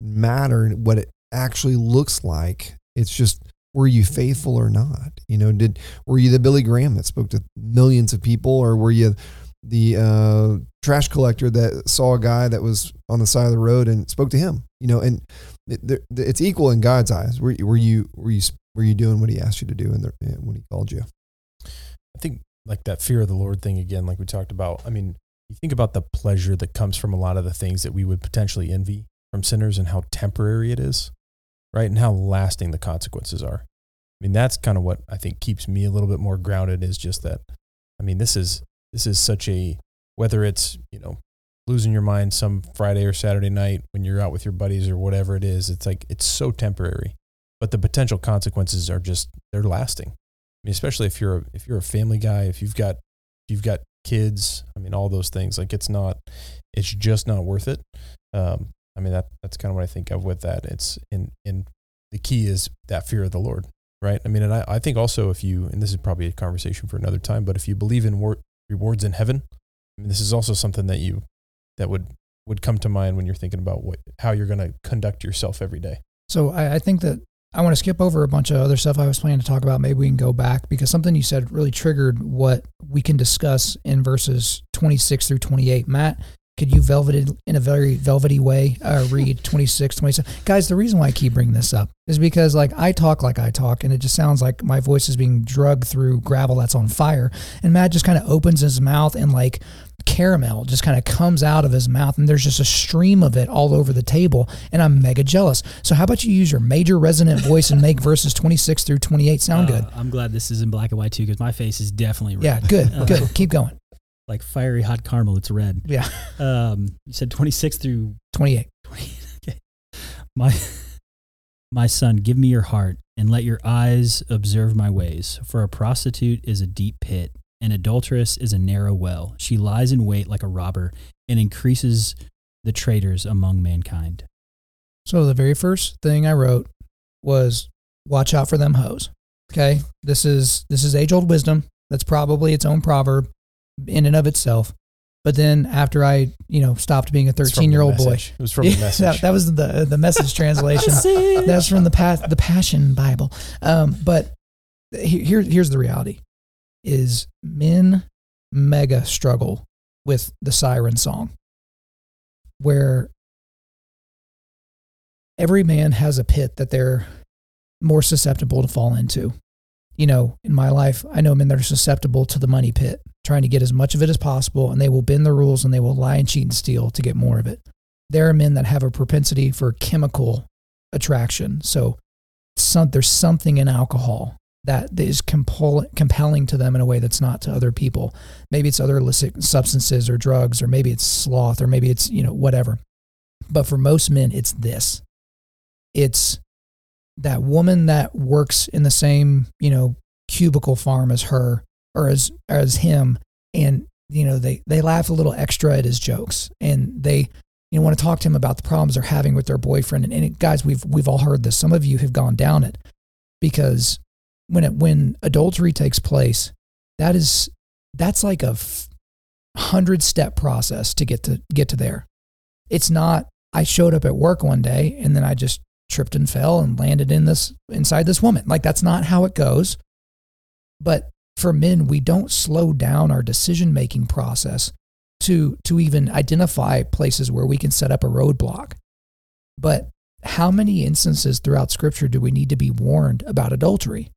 Speaker 3: matter what it actually looks like. It's just, were you faithful or not? You know, did, were you the Billy Graham that spoke to millions of people or were you the uh, trash collector that saw a guy that was on the side of the road and spoke to him? You know, and it, it's equal in God's eyes. Were, were you, were you, were you doing what he asked you to do in the, when he called you?
Speaker 2: I think like that fear of the Lord thing again, like we talked about. I mean, you think about the pleasure that comes from a lot of the things that we would potentially envy from sinners and how temporary it is, right? And how lasting the consequences are. I mean, that's kind of what I think keeps me a little bit more grounded is just that. I mean, this is this is such a whether it's, you know, losing your mind some Friday or Saturday night when you're out with your buddies or whatever it is, it's like it's so temporary. But the potential consequences are just they're lasting mean, especially if you're a, if you're a family guy, if you've got if you've got kids, I mean, all those things. Like it's not, it's just not worth it. Um, I mean, that that's kind of what I think of with that. It's in in the key is that fear of the Lord, right? I mean, and I, I think also if you, and this is probably a conversation for another time, but if you believe in wor- rewards in heaven, I mean, this is also something that you that would would come to mind when you're thinking about what how you're going to conduct yourself every day.
Speaker 1: So I, I think that I want to skip over a bunch of other stuff I was planning to talk about. Maybe we can go back because something you said really triggered what we can discuss in verses 26 through 28. Matt, could you velveted in a very velvety way uh, read 26, 27? Guys, the reason why I keep bringing this up is because like I talk like I talk and it just sounds like my voice is being drugged through gravel that's on fire. And Matt just kind of opens his mouth and like caramel just kind of comes out of his mouth and there's just a stream of it all over the table and I'm mega jealous. So how about you use your major resonant voice and make verses 26 through 28 sound uh, good?
Speaker 4: I'm glad this is in black and white too because my face is definitely red.
Speaker 1: Yeah, good, uh, good. Keep going.
Speaker 4: Like fiery hot caramel, it's red.
Speaker 1: Yeah.
Speaker 4: Um, you said 26 through
Speaker 1: 28.
Speaker 4: 28. Okay. My my son, give me your heart and let your eyes observe my ways, for a prostitute is a deep pit an adulteress is a narrow well. She lies in wait like a robber and increases the traitors among mankind.
Speaker 1: So the very first thing I wrote was watch out for them hoes. Okay? This is this is age old wisdom. That's probably its own proverb in and of itself. But then after I, you know, stopped being a 13 year old boy,
Speaker 2: it was from the message.
Speaker 1: that, that, was the the message translation. That's from the path, the Passion Bible. Um, but here, here's the reality: is men mega struggle with the siren song, where every man has a pit that they're more susceptible to fall into. You know, in my life, I know men that are susceptible to the money pit, trying to get as much of it as possible, and they will bend the rules and they will lie and cheat and steal to get more of it. There are men that have a propensity for chemical attraction. So some, there's something in alcohol that is compel, compelling to them in a way that's not to other people. Maybe it's other illicit substances or drugs, or maybe it's sloth, or maybe it's, you know, whatever. But for most men, it's this it's that woman that works in the same, you know, cubicle farm as her or as, as him. And, you know, they, they laugh a little extra at his jokes and they, you know, want to talk to him about the problems they're having with their boyfriend. And, and guys, we've, we've all heard this. Some of you have gone down it because when it, when adultery takes place, that is that's like a hundred step process to get to get to there. It's not. I showed up at work one day and then I just tripped and fell and landed in this inside this woman. Like that's not how it goes. But for men, we don't slow down our decision making process to to even identify places where we can set up a roadblock. But how many instances throughout scripture do we need to be warned about adultery?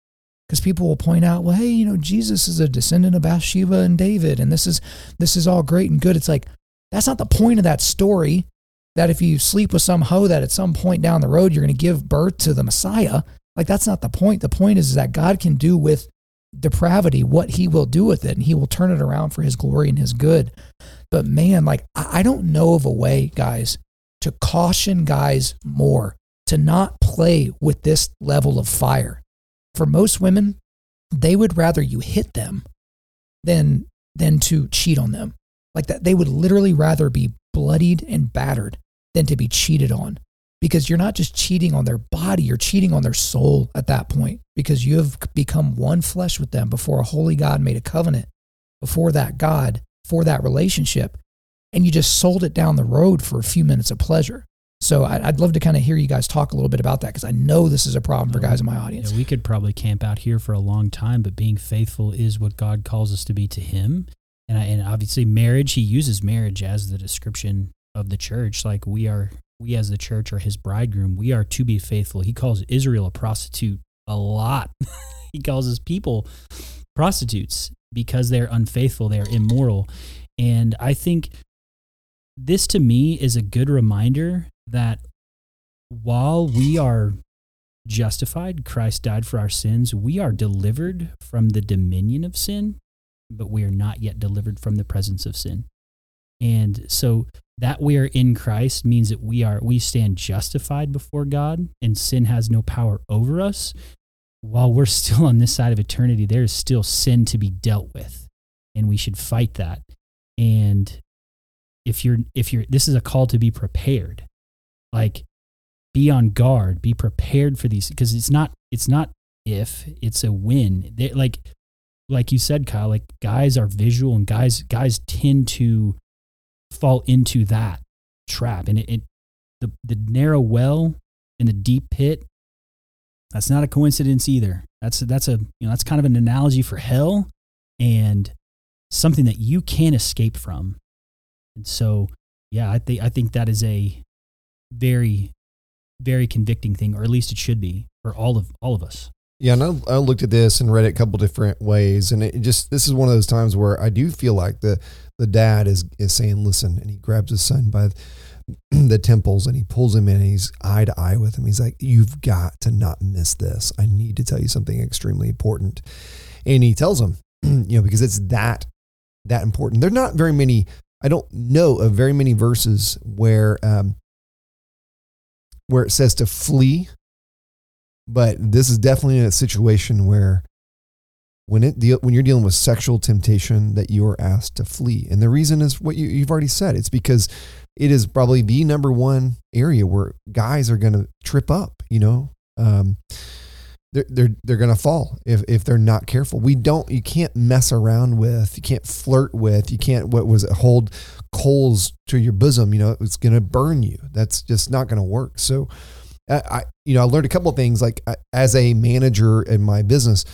Speaker 1: Because people will point out, well, hey, you know, Jesus is a descendant of Bathsheba and David, and this is this is all great and good. It's like that's not the point of that story. That if you sleep with some hoe, that at some point down the road you're going to give birth to the Messiah. Like that's not the point. The point is that God can do with depravity what He will do with it, and He will turn it around for His glory and His good. But man, like I don't know of a way, guys, to caution guys more to not play with this level of fire. For most women, they would rather you hit them than than to cheat on them. Like that they would literally rather be bloodied and battered than to be cheated on. Because you're not just cheating on their body, you're cheating on their soul at that point because you have become one flesh with them before a holy God made a covenant before that God for that relationship and you just sold it down the road for a few minutes of pleasure. So I'd love to kind of hear you guys talk a little bit about that because I know this is a problem for oh, guys in my audience.
Speaker 4: Yeah, we could probably camp out here for a long time, but being faithful is what God calls us to be to Him. And, I, and obviously, marriage, He uses marriage as the description of the church. Like we are, we as the church are His bridegroom. We are to be faithful. He calls Israel a prostitute a lot. he calls His people prostitutes because they're unfaithful, they're immoral. And I think this to me is a good reminder that while we are justified, Christ died for our sins, we are delivered from the dominion of sin, but we are not yet delivered from the presence of sin. And so that we are in Christ means that we are we stand justified before God and sin has no power over us. While we're still on this side of eternity, there is still sin to be dealt with. And we should fight that. And if you're if you're this is a call to be prepared like be on guard be prepared for these because it's not it's not if it's a win they, like like you said kyle like guys are visual and guys guys tend to fall into that trap. And it, it the the narrow well in the deep pit that's not a coincidence either. That's that's a you know that's kind of an analogy for hell and something that you can't escape from. And so, yeah, I think I think that is a very, very convicting thing, or at least it should be for all of all of us.
Speaker 3: Yeah, and I, I looked at this and read it a couple different ways, and it just this is one of those times where I do feel like the the dad is is saying, "Listen," and he grabs his son by the temples and he pulls him in and he's eye to eye with him. He's like, You've got to not miss this. I need to tell you something extremely important. And he tells him, you know, because it's that that important. There are not very many I don't know of very many verses where um, where it says to flee, but this is definitely a situation where when it deal, when you're dealing with sexual temptation that you are asked to flee, and the reason is what you, you've already said. It's because it is probably the number one area where guys are going to trip up. You know. Um, they're they're they're gonna fall if if they're not careful. We don't you can't mess around with, you can't flirt with, you can't what was it hold coals to your bosom. You know it's gonna burn you. That's just not gonna work. So, I you know I learned a couple of things like as a manager in my business.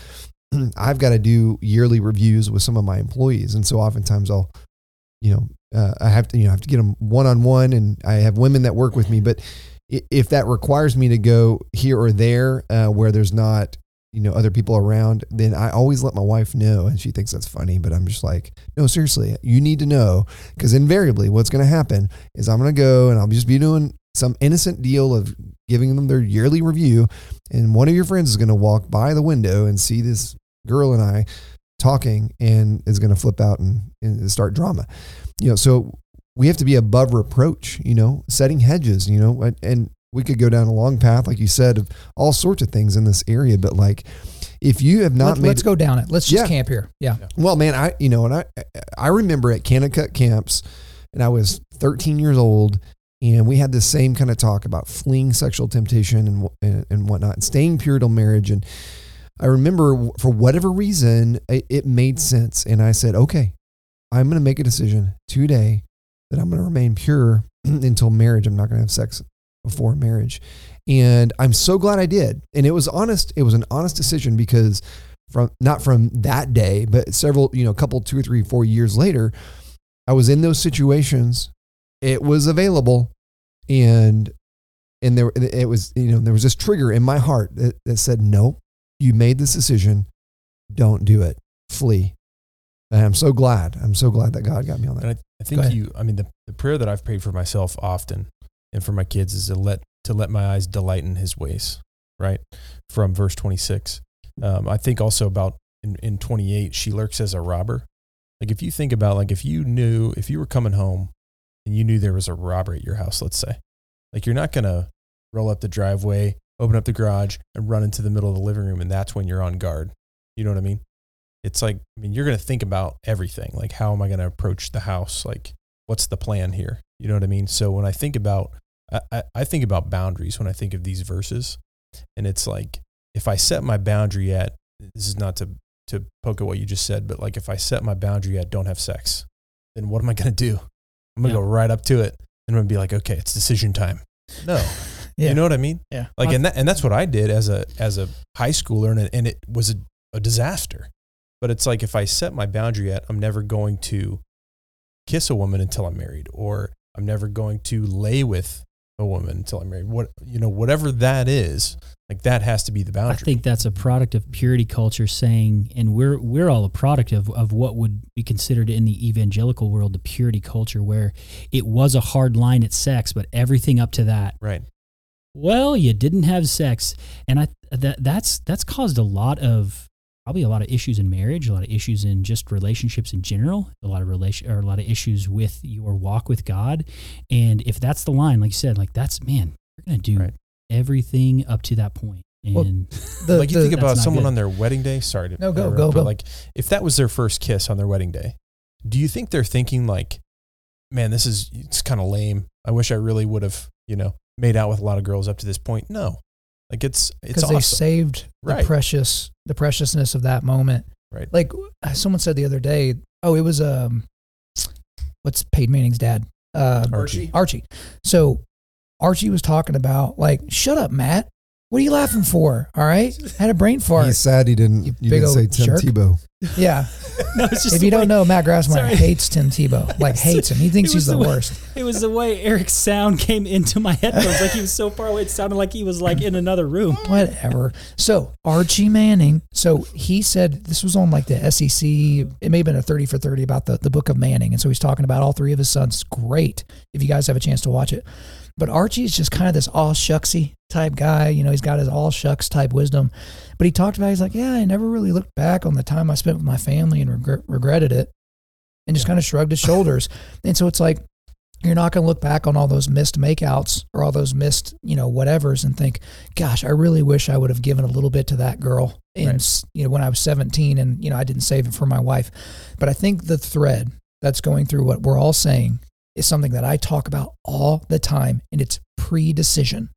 Speaker 3: I've got to do yearly reviews with some of my employees, and so oftentimes I'll, you know, uh, I have to you know have to get them one on one, and I have women that work with me, but if that requires me to go here or there uh, where there's not you know other people around then i always let my wife know and she thinks that's funny but i'm just like no seriously you need to know because invariably what's going to happen is i'm going to go and i'll just be doing some innocent deal of giving them their yearly review and one of your friends is going to walk by the window and see this girl and i talking and is going to flip out and, and start drama. You know so we have to be above reproach, you know, setting hedges, you know, and, and we could go down a long path, like you said, of all sorts of things in this area. But like, if you have not
Speaker 1: Let,
Speaker 3: made,
Speaker 1: let's go down it. Let's just yeah. camp here. Yeah.
Speaker 3: Well, man, I you know, and I I remember at Kanakuk camps, and I was 13 years old, and we had the same kind of talk about fleeing sexual temptation and and, and whatnot, and staying pure till marriage. And I remember for whatever reason, it, it made sense, and I said, okay, I'm going to make a decision today that I'm going to remain pure until marriage. I'm not going to have sex before marriage. And I'm so glad I did. And it was honest. It was an honest decision because from not from that day, but several, you know, a couple, two or three, four years later, I was in those situations. It was available, and and there it was you know there was this trigger in my heart that, that said no. You made this decision. Don't do it. Flee. And I'm so glad. I'm so glad that God got me on that.
Speaker 2: And I, I think you, I mean, the, the prayer that I've prayed for myself often and for my kids is to let, to let my eyes delight in his ways, right? From verse 26. Um, I think also about in, in 28, she lurks as a robber. Like if you think about, like if you knew, if you were coming home and you knew there was a robber at your house, let's say, like you're not to roll up the driveway, open up the garage and run into the middle of the living room. And that's when you're on guard. You know what I mean? it's like i mean you're to think about everything like how am i to approach the house like what's the plan here you know what i mean so when i think about I, I, think about boundaries when i think of these verses and it's like if i set my boundary at this is not to to poke at what you just said but like if i set my boundary at don't have sex then what am i going to do i'm going to
Speaker 4: Yeah.
Speaker 2: go right up to it and i'm going to be like okay it's decision time no
Speaker 1: Yeah.
Speaker 2: you know what i mean
Speaker 1: Yeah.
Speaker 2: like and that, and that's what I did as a as a high schooler and it, and it was a, a disaster. But it's like if I set my boundary at I'm never going to kiss a woman until I'm married or I'm never going to lay with a woman until I'm married. What you know whatever that is, like that has to be the boundary.
Speaker 4: I think that's a product of purity culture saying, and we're we're all a product of, of what would be considered in the evangelical world the purity culture, where it was a hard line at sex, but everything up to that,
Speaker 2: right.
Speaker 4: well, you didn't have sex, and I that that's that's caused a lot of probably a lot of issues in marriage, a lot of issues in just relationships in general, a lot of relation or a lot of issues with your walk with God, and if that's the line, like you said, like that's man, you're gonna do
Speaker 2: Right.
Speaker 4: everything up to that point. and
Speaker 1: Well, The,
Speaker 2: like you
Speaker 1: the-
Speaker 2: think about someone
Speaker 4: good.
Speaker 2: on their wedding day. Sorry to
Speaker 1: No, go, go,
Speaker 2: but
Speaker 1: go.
Speaker 2: Like if that was their first kiss on their wedding day, do you think they're thinking like, man, this is it's kind of lame. I wish I really would have, you know, made out with a lot of girls up to this point. No, like it's it's
Speaker 1: because
Speaker 2: awesome.
Speaker 1: they saved the precious the preciousness of that moment.
Speaker 2: Right.
Speaker 1: Like someone said the other day, oh, it was um, what's Peyton Manning's dad? Uh,
Speaker 2: Archie.
Speaker 1: Archie. So Archie was talking about like, shut up, Matt. What are you laughing for? All right, had a brain fart.
Speaker 3: He's sad he didn't.
Speaker 1: You
Speaker 3: You,
Speaker 1: big
Speaker 3: didn't say Tim
Speaker 1: jerk.
Speaker 3: Tebow.
Speaker 1: yeah.
Speaker 4: no, it's just
Speaker 1: if you
Speaker 4: way-
Speaker 1: don't know, Matt Grassmeyer
Speaker 4: Sorry.
Speaker 1: hates Tim Tebow. Like hates him. He thinks he's the,
Speaker 4: the way-
Speaker 1: worst.
Speaker 4: It was the way Eric's sound came into my headphones. Like he was so far away, it sounded like he was like in another room.
Speaker 1: Whatever. So Archie Manning. So he said this was on like the SEC. It may have been a thirty for thirty about the the book of Manning, and so he's talking about all three of his sons. Great if you guys have a chance to watch it. But Archie is just kind of this all shucksy type guy. You know, he's got his all shucks type wisdom. But he talked about he's like, yeah, I never really looked back on the time I spent with my family and regret, regretted it, and just kind of shrugged his shoulders. And so it's like you're not going to look back on all those missed makeouts or all those missed, you know, whatevers and think, gosh, I really wish I would have given a little bit to that girl in,
Speaker 2: Right.
Speaker 1: you know, when I was 17 and, you know, I didn't save it for my wife. But I think the thread that's going through what we're all saying is something that I talk about all the time, and it's pre decision.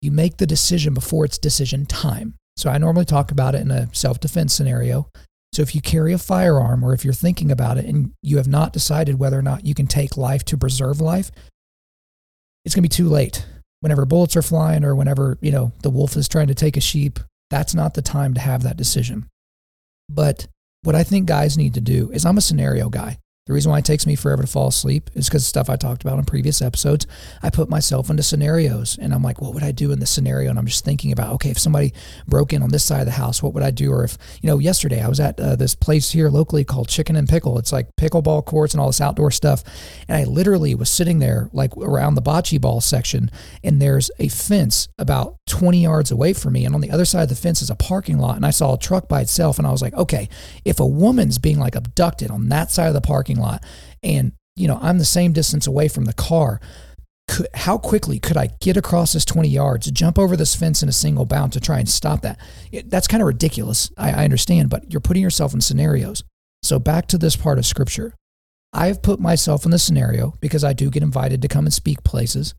Speaker 1: You make the decision before it's decision time. So I normally talk about it in a self defense scenario. So if you carry a firearm or if you're thinking about it and you have not decided whether or not you can take life to preserve life, it's going to be too late. Whenever bullets are flying or whenever, you know, the wolf is trying to take a sheep, that's not the time to have that decision. But what I think guys need to do is I'm a scenario guy. The reason why it takes me forever to fall asleep is because stuff I talked about in previous episodes. I put myself into scenarios and I'm like, what would I do in this scenario? And I'm just thinking about, okay, if somebody broke in on this side of the house, what would I do? Or if, you know, yesterday I was at uh, this place here locally called Chicken and Pickle. It's like pickleball courts and all this outdoor stuff. And I literally was sitting there like around the bocce ball section and there's a fence about 20 yards away from me. And on the other side of the fence is a parking lot. And I saw a truck by itself. And I was like, okay, if a woman's being like abducted on that side of the parking lot and, you know, I'm the same distance away from the car, could, how quickly could I get across this 20 yards, jump over this fence in a single bound to try and stop that? It, that's kind of ridiculous. I, I understand, but you're putting yourself in scenarios. So back to this part of scripture. I have put myself in the scenario because I do get invited to come and speak places.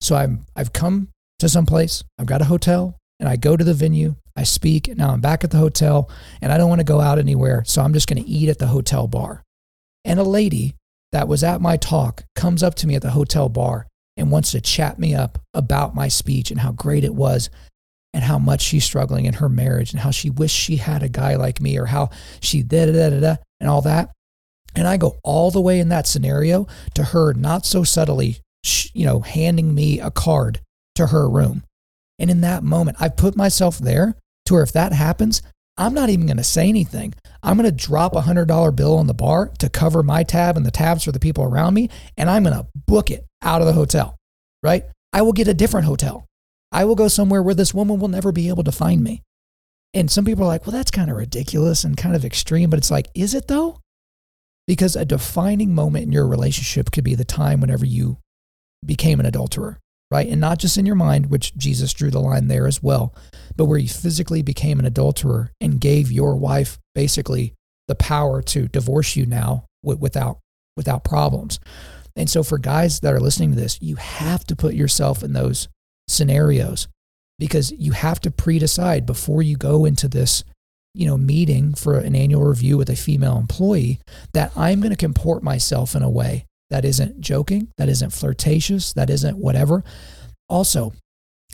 Speaker 1: So I'm I've come to some place, I've got a hotel, and I go to the venue, I speak, and now I'm back at the hotel, and I don't want to go out anywhere, so I'm just going to eat at the hotel bar. And a lady that was at my talk comes up to me at the hotel bar and wants to chat me up about my speech and how great it was and how much she's struggling in her marriage and how she wished she had a guy like me or how she da da da da da and all that. And I go all the way in that scenario to her not so subtly, you know, handing me a card to her room. And in that moment, I put myself there to where if that happens, I'm not even going to say anything. I'm going to drop a hundred dollar bill on the bar to cover my tab and the tabs for the people around me, and I'm going to book it out of the hotel. Right? I will get a different hotel. I will go somewhere where this woman will never be able to find me. And some people are like, well, that's kind of ridiculous and kind of extreme, but it's like, is it though? Because a defining moment in your relationship could be the time whenever you became an adulterer, right? And not just in your mind, which Jesus drew the line there as well, but where you physically became an adulterer and gave your wife basically the power to divorce you now without without problems. And so for guys that are listening to this, you have to put yourself in those scenarios because you have to pre-decide before you go into this you know meeting for an annual review with a female employee that I'm going to comport myself in a way that isn't joking, that isn't flirtatious, that isn't whatever. Also,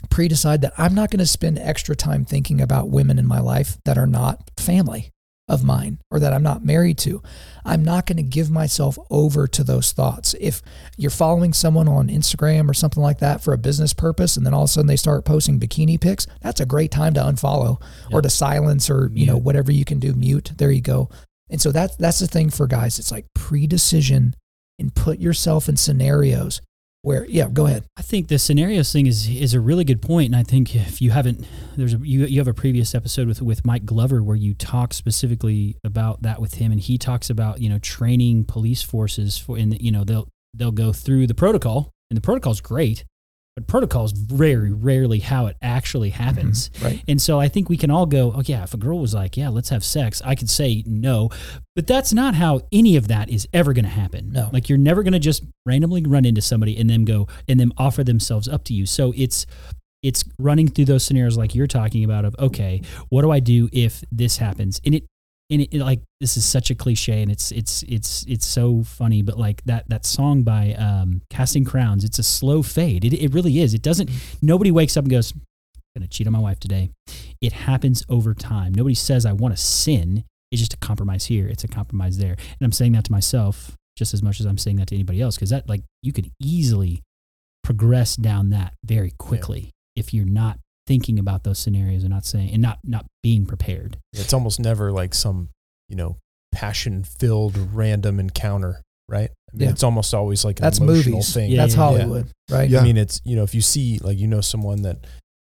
Speaker 1: pre decide that I'm not going to spend extra time thinking about women in my life that are not family of mine or that I'm not married to. I'm not going to give myself over to those thoughts. If you're following someone on Instagram or something like that for a business purpose and then all of a sudden they start posting bikini pics, that's a great time to unfollow or to silence or, you know, whatever you can do, mute. There you go. And so that's that's the thing for guys. It's like pre-decision and put yourself in scenarios where yeah go ahead.
Speaker 4: I think the scenarios thing is is a really good point and i think if you haven't there's a you, you have a previous episode with with mike glover where you talk specifically about that with him and he talks about you know training police forces for in you know they'll they'll go through the protocol and the protocol is great but protocol is very rarely how it actually happens.
Speaker 1: Mm-hmm. Right.
Speaker 4: And so I think we can all go, oh, yeah, if a girl was like, yeah, let's have sex, I could say no. But that's not how any of that is ever going to happen.
Speaker 1: No.
Speaker 4: Like you're never going to just randomly run into somebody and then go and then offer themselves up to you. So it's, it's running through those scenarios like you're talking about of okay what do i do if this happens and it and it, it, like this is such a cliche and it's it's it's it's so funny but like that that song by um, casting crowns it's a slow fade. It, it really is. It doesn't nobody wakes up and goes I'm gonna cheat on my wife today. It happens over time. Nobody says i want to sin. It's just a compromise here. It's a compromise there. And i'm saying that to myself just as much as i'm saying that to anybody else because that like you could easily progress down that very quickly yeah. if you're not thinking about those scenarios and not saying and not not being prepared.
Speaker 2: It's almost never like some, you know, passion filled random encounter, right? I mean,
Speaker 1: Yeah.
Speaker 2: it's almost always like an
Speaker 1: that's
Speaker 2: emotional
Speaker 1: movies
Speaker 2: thing.
Speaker 4: Yeah,
Speaker 1: that's
Speaker 4: yeah, yeah.
Speaker 1: hollywood right
Speaker 3: Yeah.
Speaker 2: I mean, it's you know, if you see like you know someone that,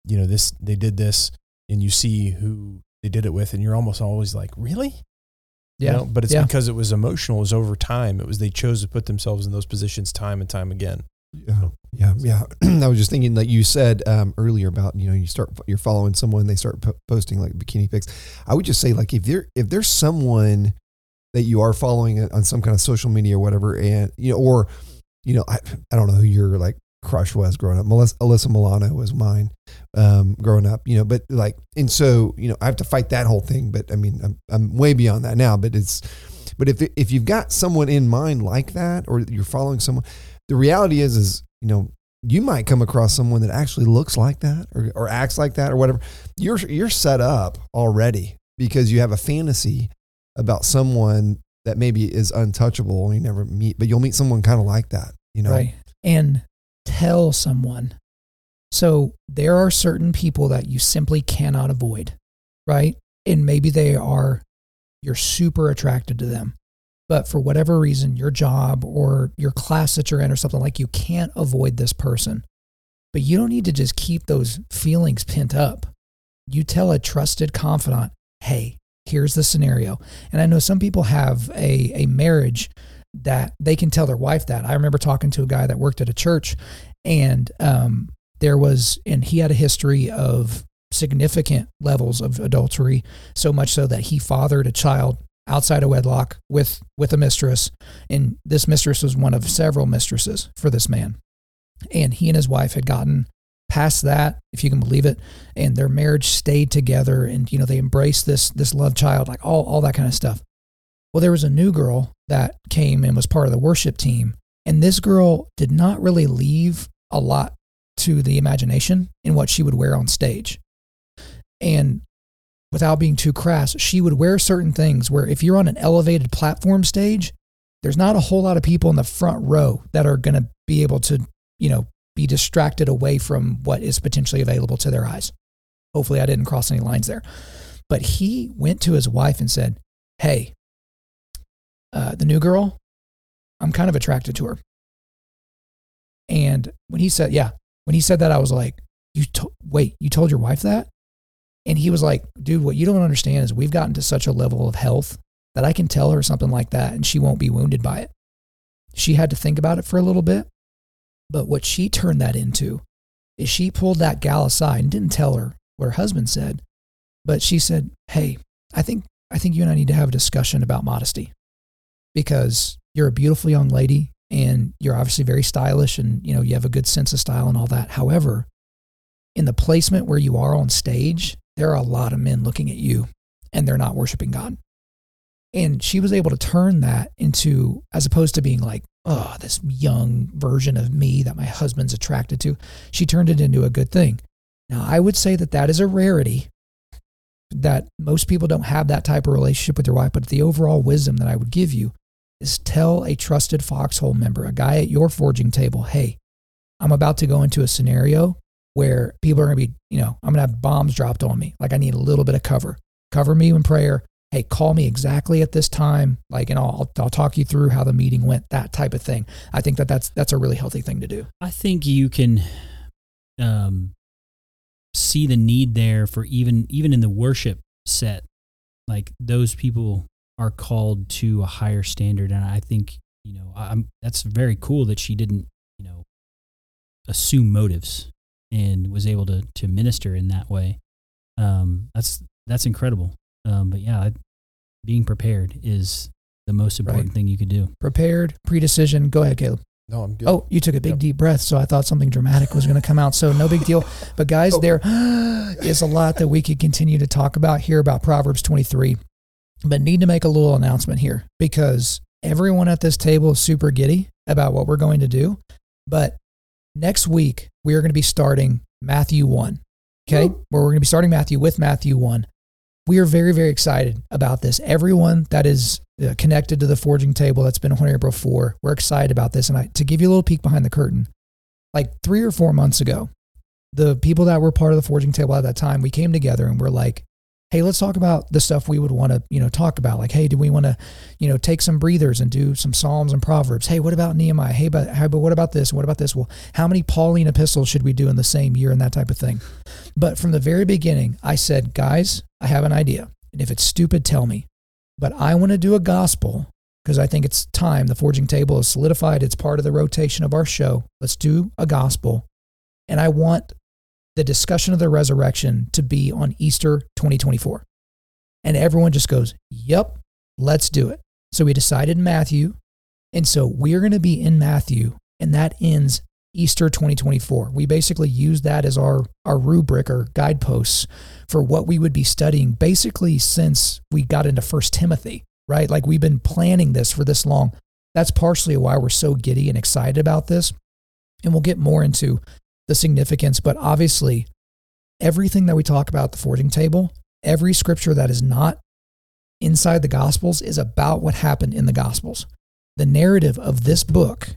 Speaker 2: you know, this they did this, and you see who they did it with, and you're almost always like, really? You
Speaker 1: yeah
Speaker 2: know? But it's
Speaker 1: Yeah.
Speaker 2: because it was emotional. It was over time. It was they chose to put themselves in those positions time and time again.
Speaker 3: Yeah, yeah, yeah. I was just thinking, that you said um, earlier about you know you start you're following someone, they start po- posting like bikini pics. I would just say like if there if there's someone that you are following on some kind of social media or whatever, and you know, or you know, I I don't know who your like crush was growing up. Melissa, Alyssa Milano was mine um, growing up, you know, but like, and so you know, I have to fight that whole thing. But I mean, I'm I'm way beyond that now. But it's but if if you've got someone in mind like that, or you're following someone the reality is is you know you might come across someone that actually looks like that or, or acts like that or whatever. You're you're set up already because you have a fantasy about someone that maybe is untouchable and you never meet but you'll meet someone kind of like that you know?
Speaker 1: Right. And tell someone. So there are certain people that you simply cannot avoid right? And maybe they are you're super attracted to them but for whatever reason your job or your class that you're in or something like you can't avoid this person. But you don't need to just keep those feelings pent up. You tell a trusted confidant hey here's the scenario. And i know some people have a, a marriage that they can tell their wife that. I remember talking to a guy that worked at a church and um, there was and he had a history of significant levels of adultery so much so that he fathered a child outside of wedlock with with a mistress. And this mistress was one of several mistresses for this man. And he and his wife had gotten past that if you can believe it. And their marriage stayed together. And you know they embraced this this love child like all all that kind of stuff. Well there was a new girl that came and was part of the worship team. And this girl did not really leave a lot to the imagination in what she would wear on stage. And without being too crass, she would wear certain things where if you're on an elevated platform stage, there's not a whole lot of people in the front row that are going to be able to, you know, be distracted away from what is potentially available to their eyes. Hopefully, I didn't cross any lines there. But he went to his wife and said, Hey, uh, the new girl, I'm kind of attracted to her. And when he said, Yeah, when he said that, I was like, You to- wait, you told your wife that? And he was like, Dude, what you don't understand is we've gotten to such a level of health that I can tell her something like that and she won't be wounded by it. She had to think about it for a little bit. But what she turned that into is she pulled that gal aside and didn't tell her what her husband said, but she said, Hey, I think I think you and I need to have a discussion about modesty because you're a beautiful young lady and you're obviously very stylish and you know you have a good sense of style and all that. However, in the placement where you are on stage, there are a lot of men looking at you and they're not worshiping God. And she was able to turn that into, as opposed to being like, oh, this young version of me that my husband's attracted to, she turned it into a good thing. Now, I would say that that is a rarity, that most people don't have that type of relationship with their wife, but the overall wisdom that I would give you is tell a trusted foxhole member, a guy at your forging table, hey, I'm about to go into a scenario where people are going to be, you know, I'm going to have bombs dropped on me. Like I need a little bit of cover. Cover me in prayer hey, call me exactly at this time, like, and I'll, I'll talk you through how the meeting went, that type of thing. I think that that's, that's a really healthy thing to do.
Speaker 4: I think you can um, see the need there for even, even in the worship set, like those people are called to a higher standard. And I think, you know, I'm, that's very cool that she didn't, you know, assume motives and was able to, to minister in that way. Um, that's, that's incredible. Um, but yeah, being prepared is the most important right. thing you could do.
Speaker 1: Prepared, pre-decision. Go ahead, Caleb.
Speaker 2: No, I'm good.
Speaker 1: Oh, you took a big yep. deep breath, so I thought something dramatic was going to come out. So no big deal. But guys, there is a lot that we could continue to talk about here about Proverbs 23. But need to make a little announcement here because everyone at this table is super giddy about what we're going to do. But next week we are going to be starting Matthew 1. Okay? Where we're going to be starting Matthew with Matthew 1 we are very, very excited about this. Everyone that is uh, connected to the forging table that's been on here before, we're excited about this. And I, to give you a little peek behind the curtain, like three or four months ago, the people that were part of the forging table at that time, we came together and we're like, hey, let's talk about the stuff we would want to, you know, talk about. Like, hey, do we want to, you know, take some breathers and do some Psalms and Proverbs? Hey, what about Nehemiah? Hey, but, hey, but what about this? What about this? Well, how many Pauline epistles should we do in the same year and that type of thing? But from the very beginning, I said, guys, I have an idea. And if it's stupid, tell me. But I want to do a gospel because I think it's time. The forging table is solidified. It's part of the rotation of our show. Let's do a gospel. And I want the discussion of the resurrection to be on Easter 2024. And everyone just goes, Yep, let's do it. So we decided Matthew. And so we're going to be in Matthew, and that ends Easter 2024. We basically use that as our, our rubric or guideposts for what we would be studying basically since we got into First Timothy, right? Like we've been planning this for this long. That's partially why we're so giddy and excited about this. And we'll get more into the significance, but obviously, everything that we talk about the forging table, every scripture that is not inside the Gospels is about what happened in the Gospels. The narrative of this book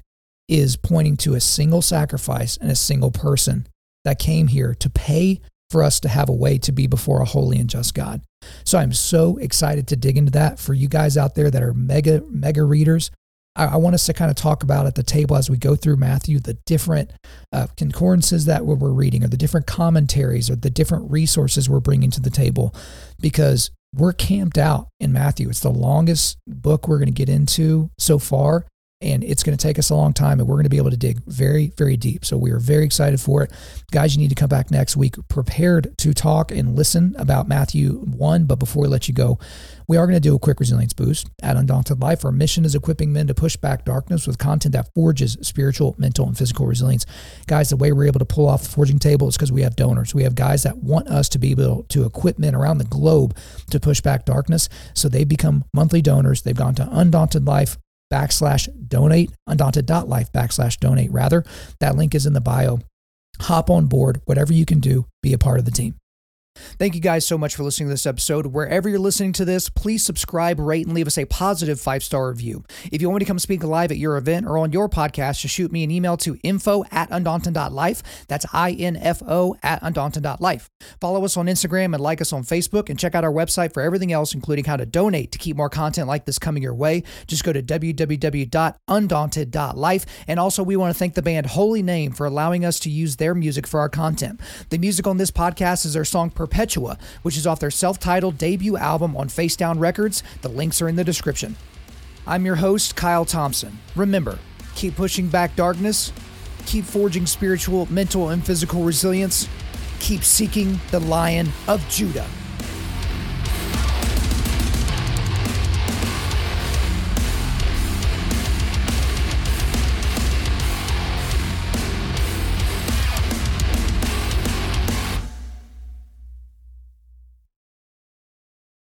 Speaker 1: is pointing to a single sacrifice and a single person that came here to pay for us to have a way to be before a holy and just God. So I'm so excited to dig into that for you guys out there that are mega, mega readers. I, I want us to kind of talk about at the table as we go through Matthew the different uh, concordances that we're reading, or the different commentaries, or the different resources we're bringing to the table, because we're camped out in Matthew. It's the longest book we're going to get into so far and it's going to take us a long time and we're going to be able to dig very very deep. So we are very excited for it. Guys you need to come back next week prepared to talk and listen about matthew 1 but before we let you go we are going to do a quick resilience boost at undaunted life. Our mission is equipping men to push back darkness with content that forges spiritual mental and physical resilience. Guys the way we're able to pull off the forging table is because we have donors. We have guys that want us to be able to equip men around the globe to push back darkness. So they become monthly donors. They've gone to undaunted life backslash donate, undaunted.life backslash donate, rather. That link is in the bio. Hop on board, whatever you can do, be a part of the team. Thank you guys so much for listening to this episode. Wherever you're listening to this, please subscribe, rate, and leave us a positive five star review. If you want me to come speak live at your event or on your podcast, just shoot me an email to info at undaunted.life. That's I N F O at undaunted.life. Follow us on Instagram and like us on Facebook, and check out our website for everything else, including how to donate to keep more content like this coming your way. Just go to www.undaunted.life. And also, we want to thank the band Holy Name for allowing us to use their music for our content. The music on this podcast is their song Perpetua, which is off their self titled debut album on Facedown Records. The links are in the description. I'm your host, Kyle Thompson. Remember, keep pushing back darkness, keep forging spiritual, mental, and physical resilience, keep seeking the Lion of Judah.